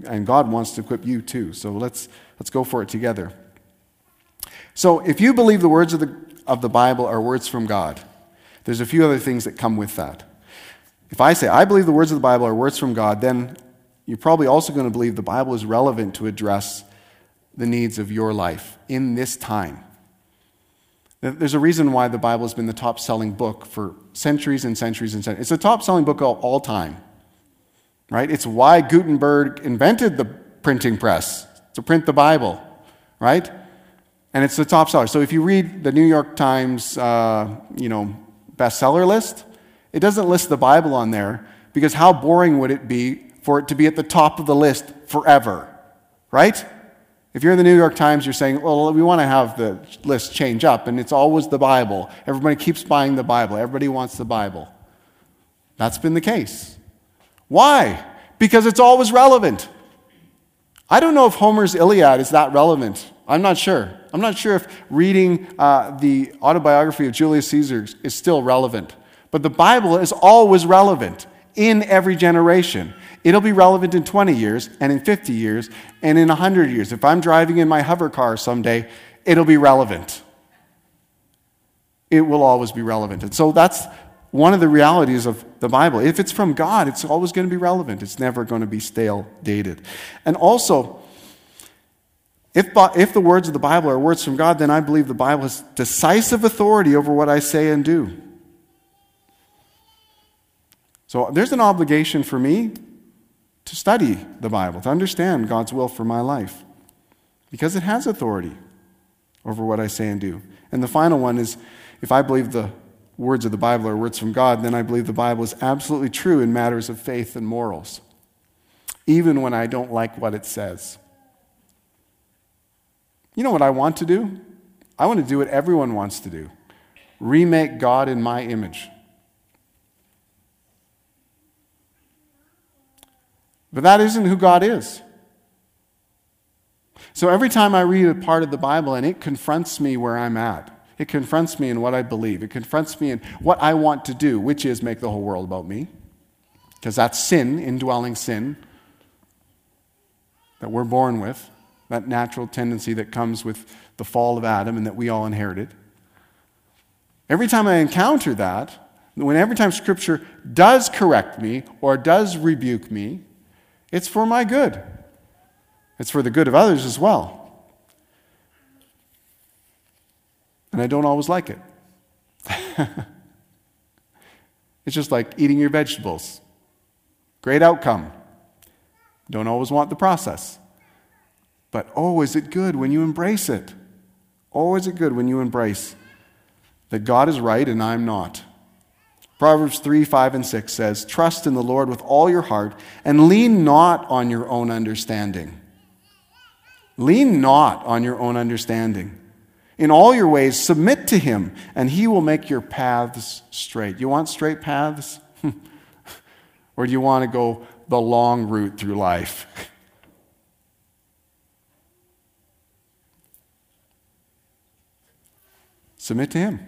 and God wants to equip you too. So let's, let's go for it together. So if you believe the words of the, of the Bible are words from God, there's a few other things that come with that. If I say, I believe the words of the Bible are words from God, then you're probably also going to believe the Bible is relevant to address the needs of your life in this time. There's a reason why the Bible has been the top selling book for centuries and centuries and centuries. It's the top selling book of all time, right? It's why Gutenberg invented the printing press to print the Bible, right? And it's the top seller. So if you read the New York Times, uh, you know, bestseller list, it doesn't list the Bible on there because how boring would it be for it to be at the top of the list forever, right? If you're in the New York Times, you're saying, well, we want to have the list change up, and it's always the Bible. Everybody keeps buying the Bible. Everybody wants the Bible. That's been the case. Why? Because it's always relevant. I don't know if Homer's Iliad is that relevant. I'm not sure. I'm not sure if reading uh, the autobiography of Julius Caesar is still relevant. But the Bible is always relevant in every generation. It'll be relevant in 20 years, and in 50 years, and in 100 years. If I'm driving in my hover car someday, it'll be relevant. It will always be relevant. And so that's one of the realities of the Bible. If it's from God, it's always going to be relevant. It's never going to be stale, dated. And also, if, if the words of the Bible are words from God, then I believe the Bible has decisive authority over what I say and do. So there's an obligation for me to study the Bible, to understand God's will for my life, because it has authority over what I say and do. And the final one is if I believe the words of the Bible are words from God, then I believe the Bible is absolutely true in matters of faith and morals, even when I don't like what it says. You know what I want to do? I want to do what everyone wants to do remake God in my image. But that isn't who God is. So every time I read a part of the Bible and it confronts me where I'm at, it confronts me in what I believe, it confronts me in what I want to do, which is make the whole world about me. Because that's sin, indwelling sin, that we're born with, that natural tendency that comes with the fall of Adam and that we all inherited. Every time I encounter that, when every time Scripture does correct me or does rebuke me, it's for my good. It's for the good of others as well. And I don't always like it. it's just like eating your vegetables. Great outcome. Don't always want the process. But oh, is it good when you embrace it? Oh, is it good when you embrace that God is right and I'm not? Proverbs 3 5 and 6 says, Trust in the Lord with all your heart and lean not on your own understanding. Lean not on your own understanding. In all your ways, submit to him, and he will make your paths straight. You want straight paths? or do you want to go the long route through life? Submit to him.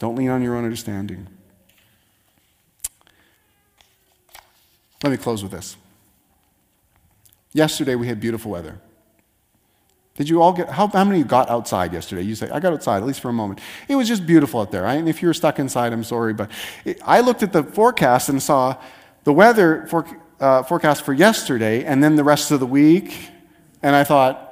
Don't lean on your own understanding. Let me close with this. Yesterday we had beautiful weather. Did you all get, how, how many of you got outside yesterday? You say, I got outside, at least for a moment. It was just beautiful out there. And if you were stuck inside, I'm sorry. But it, I looked at the forecast and saw the weather for, uh, forecast for yesterday and then the rest of the week. And I thought,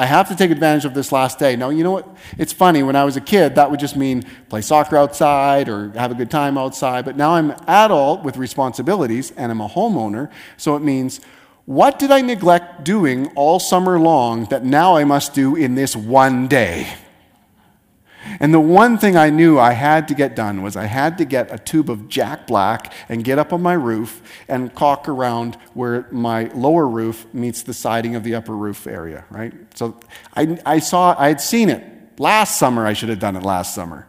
I have to take advantage of this last day. Now, you know what? It's funny. When I was a kid, that would just mean play soccer outside or have a good time outside. But now I'm an adult with responsibilities and I'm a homeowner. So it means what did I neglect doing all summer long that now I must do in this one day? And the one thing I knew I had to get done was I had to get a tube of Jack Black and get up on my roof and caulk around where my lower roof meets the siding of the upper roof area, right? So I, I saw, I had seen it last summer. I should have done it last summer.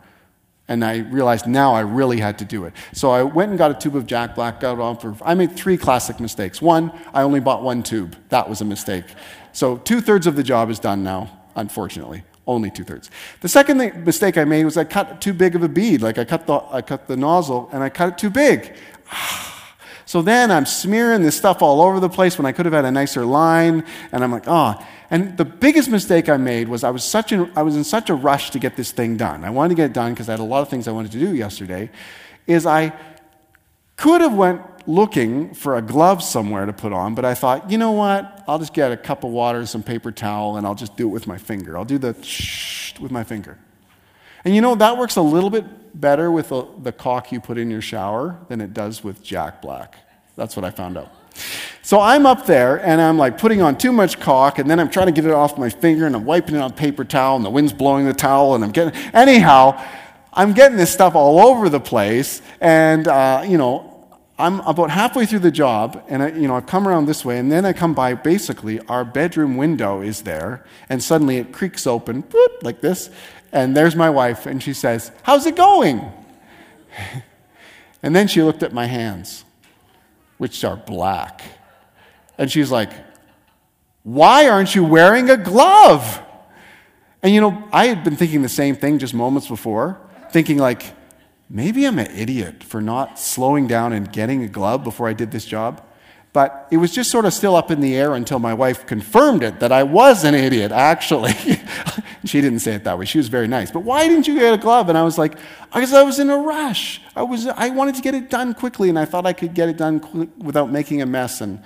And I realized now I really had to do it. So I went and got a tube of Jack Black, got on for, I made three classic mistakes. One, I only bought one tube. That was a mistake. So two thirds of the job is done now, unfortunately. Only two thirds. The second thing, mistake I made was I cut too big of a bead. Like I cut the, I cut the nozzle and I cut it too big. So then I'm smearing this stuff all over the place when I could have had a nicer line. And I'm like, oh. And the biggest mistake I made was I was, such a, I was in such a rush to get this thing done. I wanted to get it done because I had a lot of things I wanted to do yesterday. Is I could have went looking for a glove somewhere to put on, but I thought, you know what? I'll just get a cup of water some paper towel and I'll just do it with my finger. I'll do the shh with my finger. And you know, that works a little bit better with the, the caulk you put in your shower than it does with Jack Black. That's what I found out. So I'm up there and I'm like putting on too much caulk and then I'm trying to get it off my finger and I'm wiping it on paper towel and the wind's blowing the towel and I'm getting, anyhow, I'm getting this stuff all over the place and, uh, you know, I'm about halfway through the job, and I, you know, I've come around this way, and then I come by. Basically, our bedroom window is there, and suddenly it creaks open, like this, and there's my wife, and she says, "How's it going?" and then she looked at my hands, which are black, and she's like, "Why aren't you wearing a glove?" And you know, I had been thinking the same thing just moments before, thinking like maybe I'm an idiot for not slowing down and getting a glove before I did this job. But it was just sort of still up in the air until my wife confirmed it that I was an idiot, actually. she didn't say it that way. She was very nice. But why didn't you get a glove? And I was like, because I was in a rush. I, was, I wanted to get it done quickly, and I thought I could get it done without making a mess. And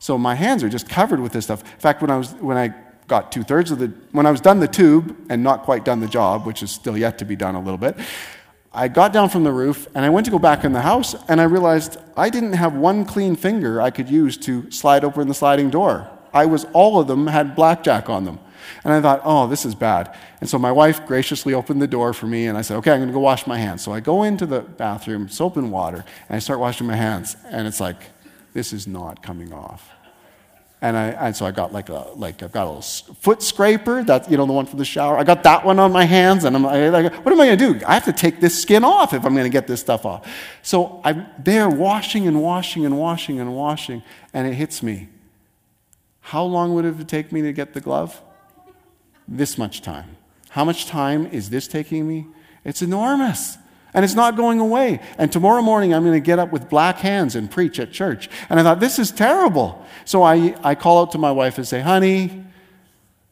so my hands are just covered with this stuff. In fact, when I, was, when I got two thirds of the, when I was done the tube and not quite done the job, which is still yet to be done a little bit, I got down from the roof and I went to go back in the house and I realized I didn't have one clean finger I could use to slide open the sliding door. I was, all of them had blackjack on them. And I thought, oh, this is bad. And so my wife graciously opened the door for me and I said, okay, I'm going to go wash my hands. So I go into the bathroom, soap and water, and I start washing my hands. And it's like, this is not coming off. And, I, and so I got like a, like I've got a little foot scraper, that's, you know, the one from the shower. I got that one on my hands, and I'm like, what am I going to do? I have to take this skin off if I'm going to get this stuff off. So I'm there washing and washing and washing and washing, and it hits me. How long would it take me to get the glove? This much time. How much time is this taking me? It's enormous. And it's not going away. And tomorrow morning, I'm going to get up with black hands and preach at church. And I thought, this is terrible. So I, I call out to my wife and say, honey,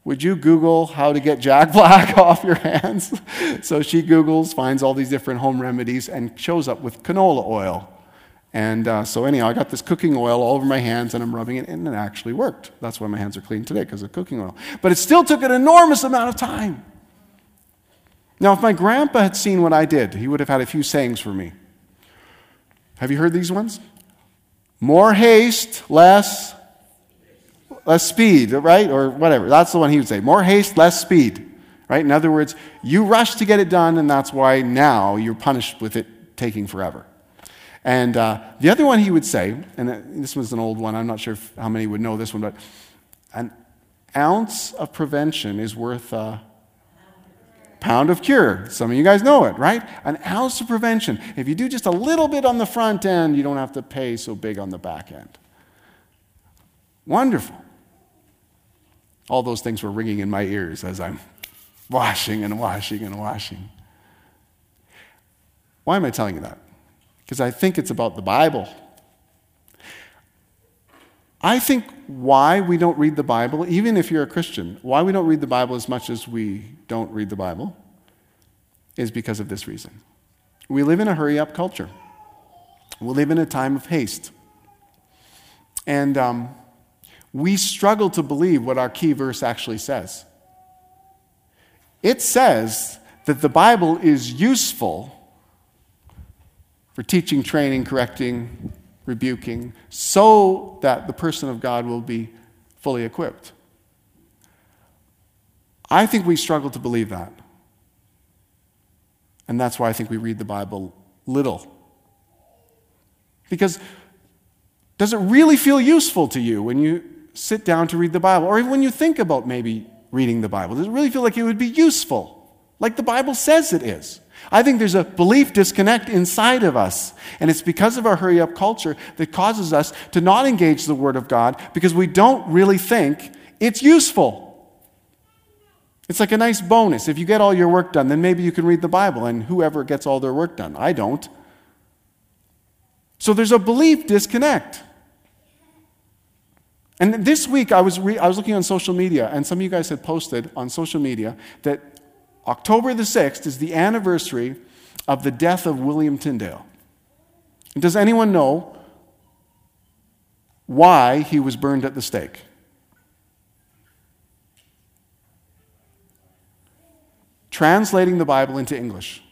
would you Google how to get Jack Black off your hands? so she Googles, finds all these different home remedies, and shows up with canola oil. And uh, so, anyhow, I got this cooking oil all over my hands and I'm rubbing it, and it actually worked. That's why my hands are clean today, because of cooking oil. But it still took an enormous amount of time. Now, if my grandpa had seen what I did, he would have had a few sayings for me. Have you heard these ones? More haste, less, less speed, right? Or whatever. That's the one he would say. More haste, less speed, right? In other words, you rush to get it done, and that's why now you're punished with it taking forever. And uh, the other one he would say, and this was an old one, I'm not sure how many would know this one, but an ounce of prevention is worth a pound of cure. Some of you guys know it, right? An ounce of prevention. If you do just a little bit on the front end, you don't have to pay so big on the back end. Wonderful. All those things were ringing in my ears as I'm washing and washing and washing. Why am I telling you that? Because I think it's about the Bible. I think why we don't read the Bible, even if you're a Christian, why we don't read the Bible as much as we don't read the Bible is because of this reason. We live in a hurry up culture, we live in a time of haste. And um, we struggle to believe what our key verse actually says. It says that the Bible is useful for teaching, training, correcting, rebuking, so that the person of God will be fully equipped. I think we struggle to believe that. And that's why I think we read the Bible little. Because does it really feel useful to you when you sit down to read the Bible? Or even when you think about maybe reading the Bible? Does it really feel like it would be useful? Like the Bible says it is? I think there's a belief disconnect inside of us. And it's because of our hurry up culture that causes us to not engage the Word of God because we don't really think it's useful. It's like a nice bonus. If you get all your work done, then maybe you can read the Bible, and whoever gets all their work done. I don't. So there's a belief disconnect. And this week, I was, re- I was looking on social media, and some of you guys had posted on social media that October the 6th is the anniversary of the death of William Tyndale. Does anyone know why he was burned at the stake? Translating the Bible into English.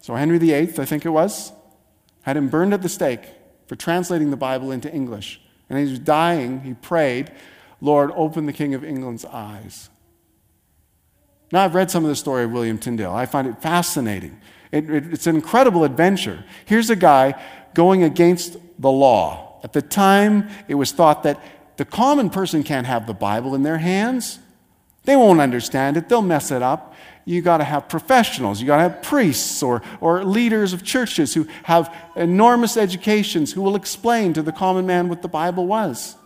So, Henry VIII, I think it was, had him burned at the stake for translating the Bible into English. And as he was dying, he prayed, Lord, open the King of England's eyes. Now, I've read some of the story of William Tyndale. I find it fascinating. It, it, it's an incredible adventure. Here's a guy going against the law. At the time, it was thought that the common person can't have the Bible in their hands. They won't understand it, they'll mess it up. You got to have professionals, you got to have priests or, or leaders of churches who have enormous educations who will explain to the common man what the Bible was.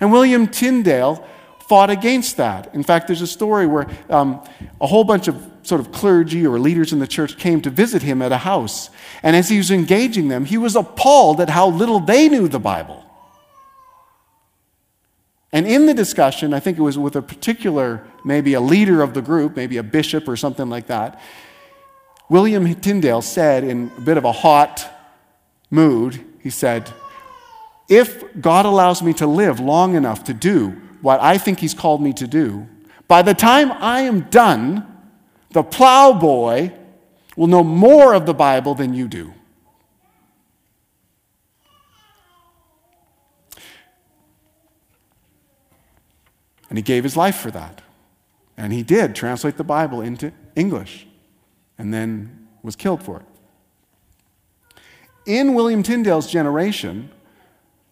And William Tyndale fought against that. In fact, there's a story where um, a whole bunch of sort of clergy or leaders in the church came to visit him at a house. And as he was engaging them, he was appalled at how little they knew the Bible. And in the discussion, I think it was with a particular, maybe a leader of the group, maybe a bishop or something like that, William Tyndale said in a bit of a hot mood, he said, If God allows me to live long enough to do what I think He's called me to do, by the time I am done, the plowboy will know more of the Bible than you do. And he gave his life for that. And he did translate the Bible into English and then was killed for it. In William Tyndale's generation,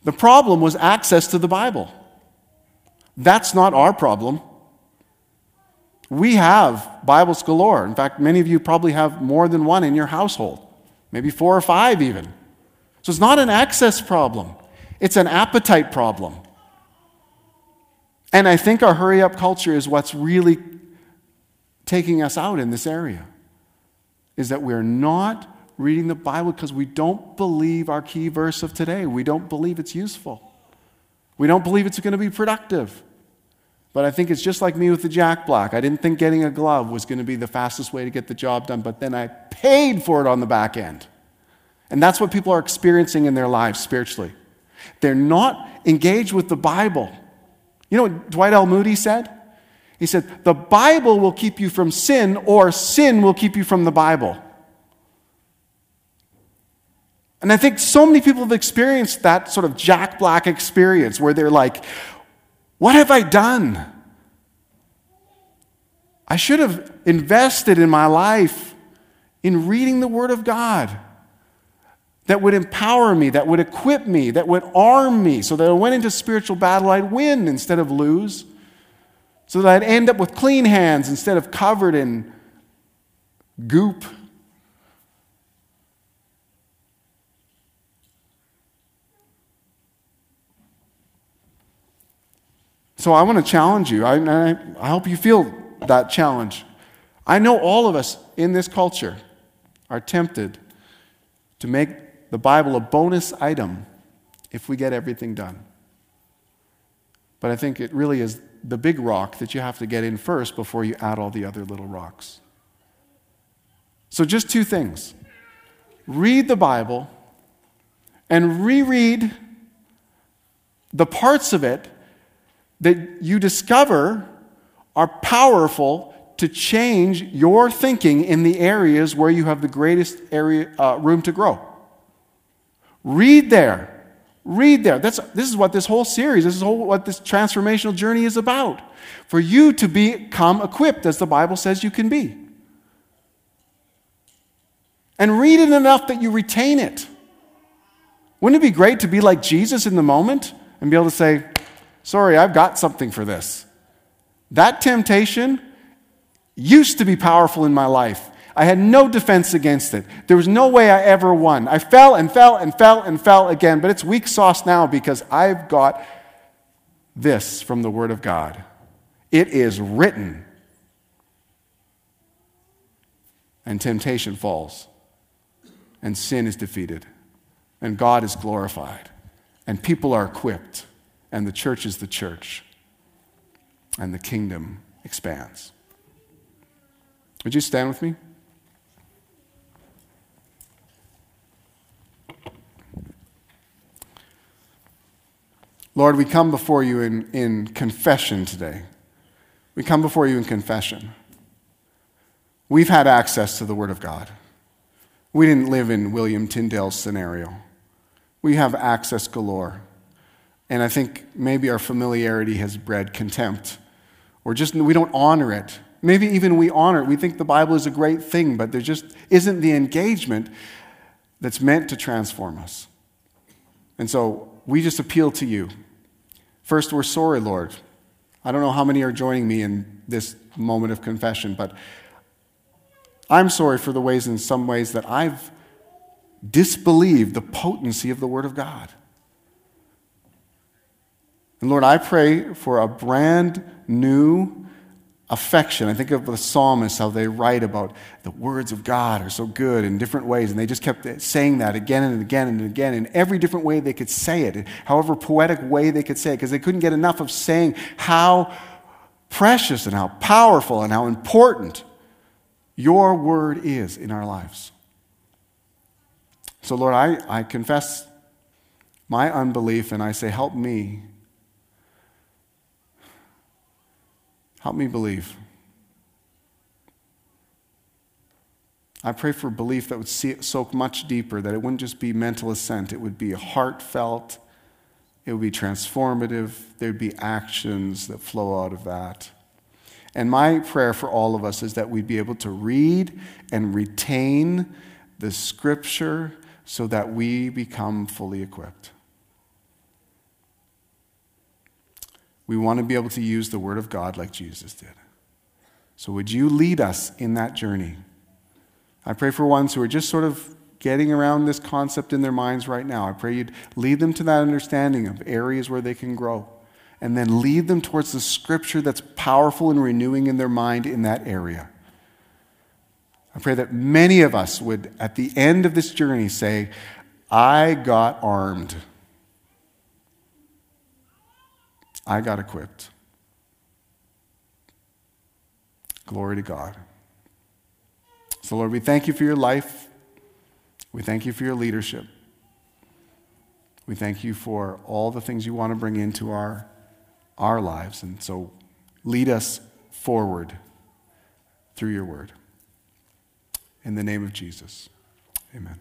the problem was access to the Bible. That's not our problem. We have Bibles galore. In fact, many of you probably have more than one in your household, maybe four or five even. So it's not an access problem, it's an appetite problem. And I think our hurry up culture is what's really taking us out in this area. Is that we're not reading the Bible because we don't believe our key verse of today. We don't believe it's useful. We don't believe it's going to be productive. But I think it's just like me with the Jack Black. I didn't think getting a glove was going to be the fastest way to get the job done, but then I paid for it on the back end. And that's what people are experiencing in their lives spiritually. They're not engaged with the Bible. You know what Dwight L. Moody said? He said, The Bible will keep you from sin, or sin will keep you from the Bible. And I think so many people have experienced that sort of Jack Black experience where they're like, what have I done? I should have invested in my life in reading the Word of God. that would empower me, that would equip me, that would arm me, so that I went into spiritual battle, I'd win instead of lose, so that I'd end up with clean hands instead of covered in goop. So I want to challenge you. I, I, I hope you feel that challenge. I know all of us in this culture are tempted to make the Bible a bonus item if we get everything done. But I think it really is the big rock that you have to get in first before you add all the other little rocks. So, just two things read the Bible and reread the parts of it that you discover are powerful to change your thinking in the areas where you have the greatest area, uh, room to grow. Read there. Read there. That's, this is what this whole series, this is whole, what this transformational journey is about. For you to become equipped as the Bible says you can be. And read it enough that you retain it. Wouldn't it be great to be like Jesus in the moment and be able to say, Sorry, I've got something for this. That temptation used to be powerful in my life. I had no defense against it. There was no way I ever won. I fell and fell and fell and fell again, but it's weak sauce now because I've got this from the Word of God. It is written. And temptation falls, and sin is defeated, and God is glorified, and people are equipped and the church is the church, and the kingdom expands. Would you stand with me? Lord, we come before you in, in confession today. We come before you in confession. We've had access to the Word of God. We didn't live in William Tyndale's scenario. We have access galore. And I think maybe our familiarity has bred contempt, or just we don't honor it. Maybe even we honor it. We think the Bible is a great thing, but there just isn't the engagement that's meant to transform us. And so we just appeal to you. First, we're sorry, Lord. I don't know how many are joining me in this moment of confession, but I'm sorry for the ways, in some ways, that I've disbelieved the potency of the Word of God. And Lord, I pray for a brand new affection. I think of the psalmists, how they write about the words of God are so good in different ways. And they just kept saying that again and again and again in every different way they could say it, however poetic way they could say it, because they couldn't get enough of saying how precious and how powerful and how important your word is in our lives. So, Lord, I, I confess my unbelief and I say, help me Help me believe. I pray for belief that would soak much deeper, that it wouldn't just be mental assent, it would be heartfelt, it would be transformative, there'd be actions that flow out of that. And my prayer for all of us is that we'd be able to read and retain the scripture so that we become fully equipped. We want to be able to use the Word of God like Jesus did. So, would you lead us in that journey? I pray for ones who are just sort of getting around this concept in their minds right now. I pray you'd lead them to that understanding of areas where they can grow, and then lead them towards the scripture that's powerful and renewing in their mind in that area. I pray that many of us would, at the end of this journey, say, I got armed. I got equipped. Glory to God. So, Lord, we thank you for your life. We thank you for your leadership. We thank you for all the things you want to bring into our, our lives. And so, lead us forward through your word. In the name of Jesus, amen.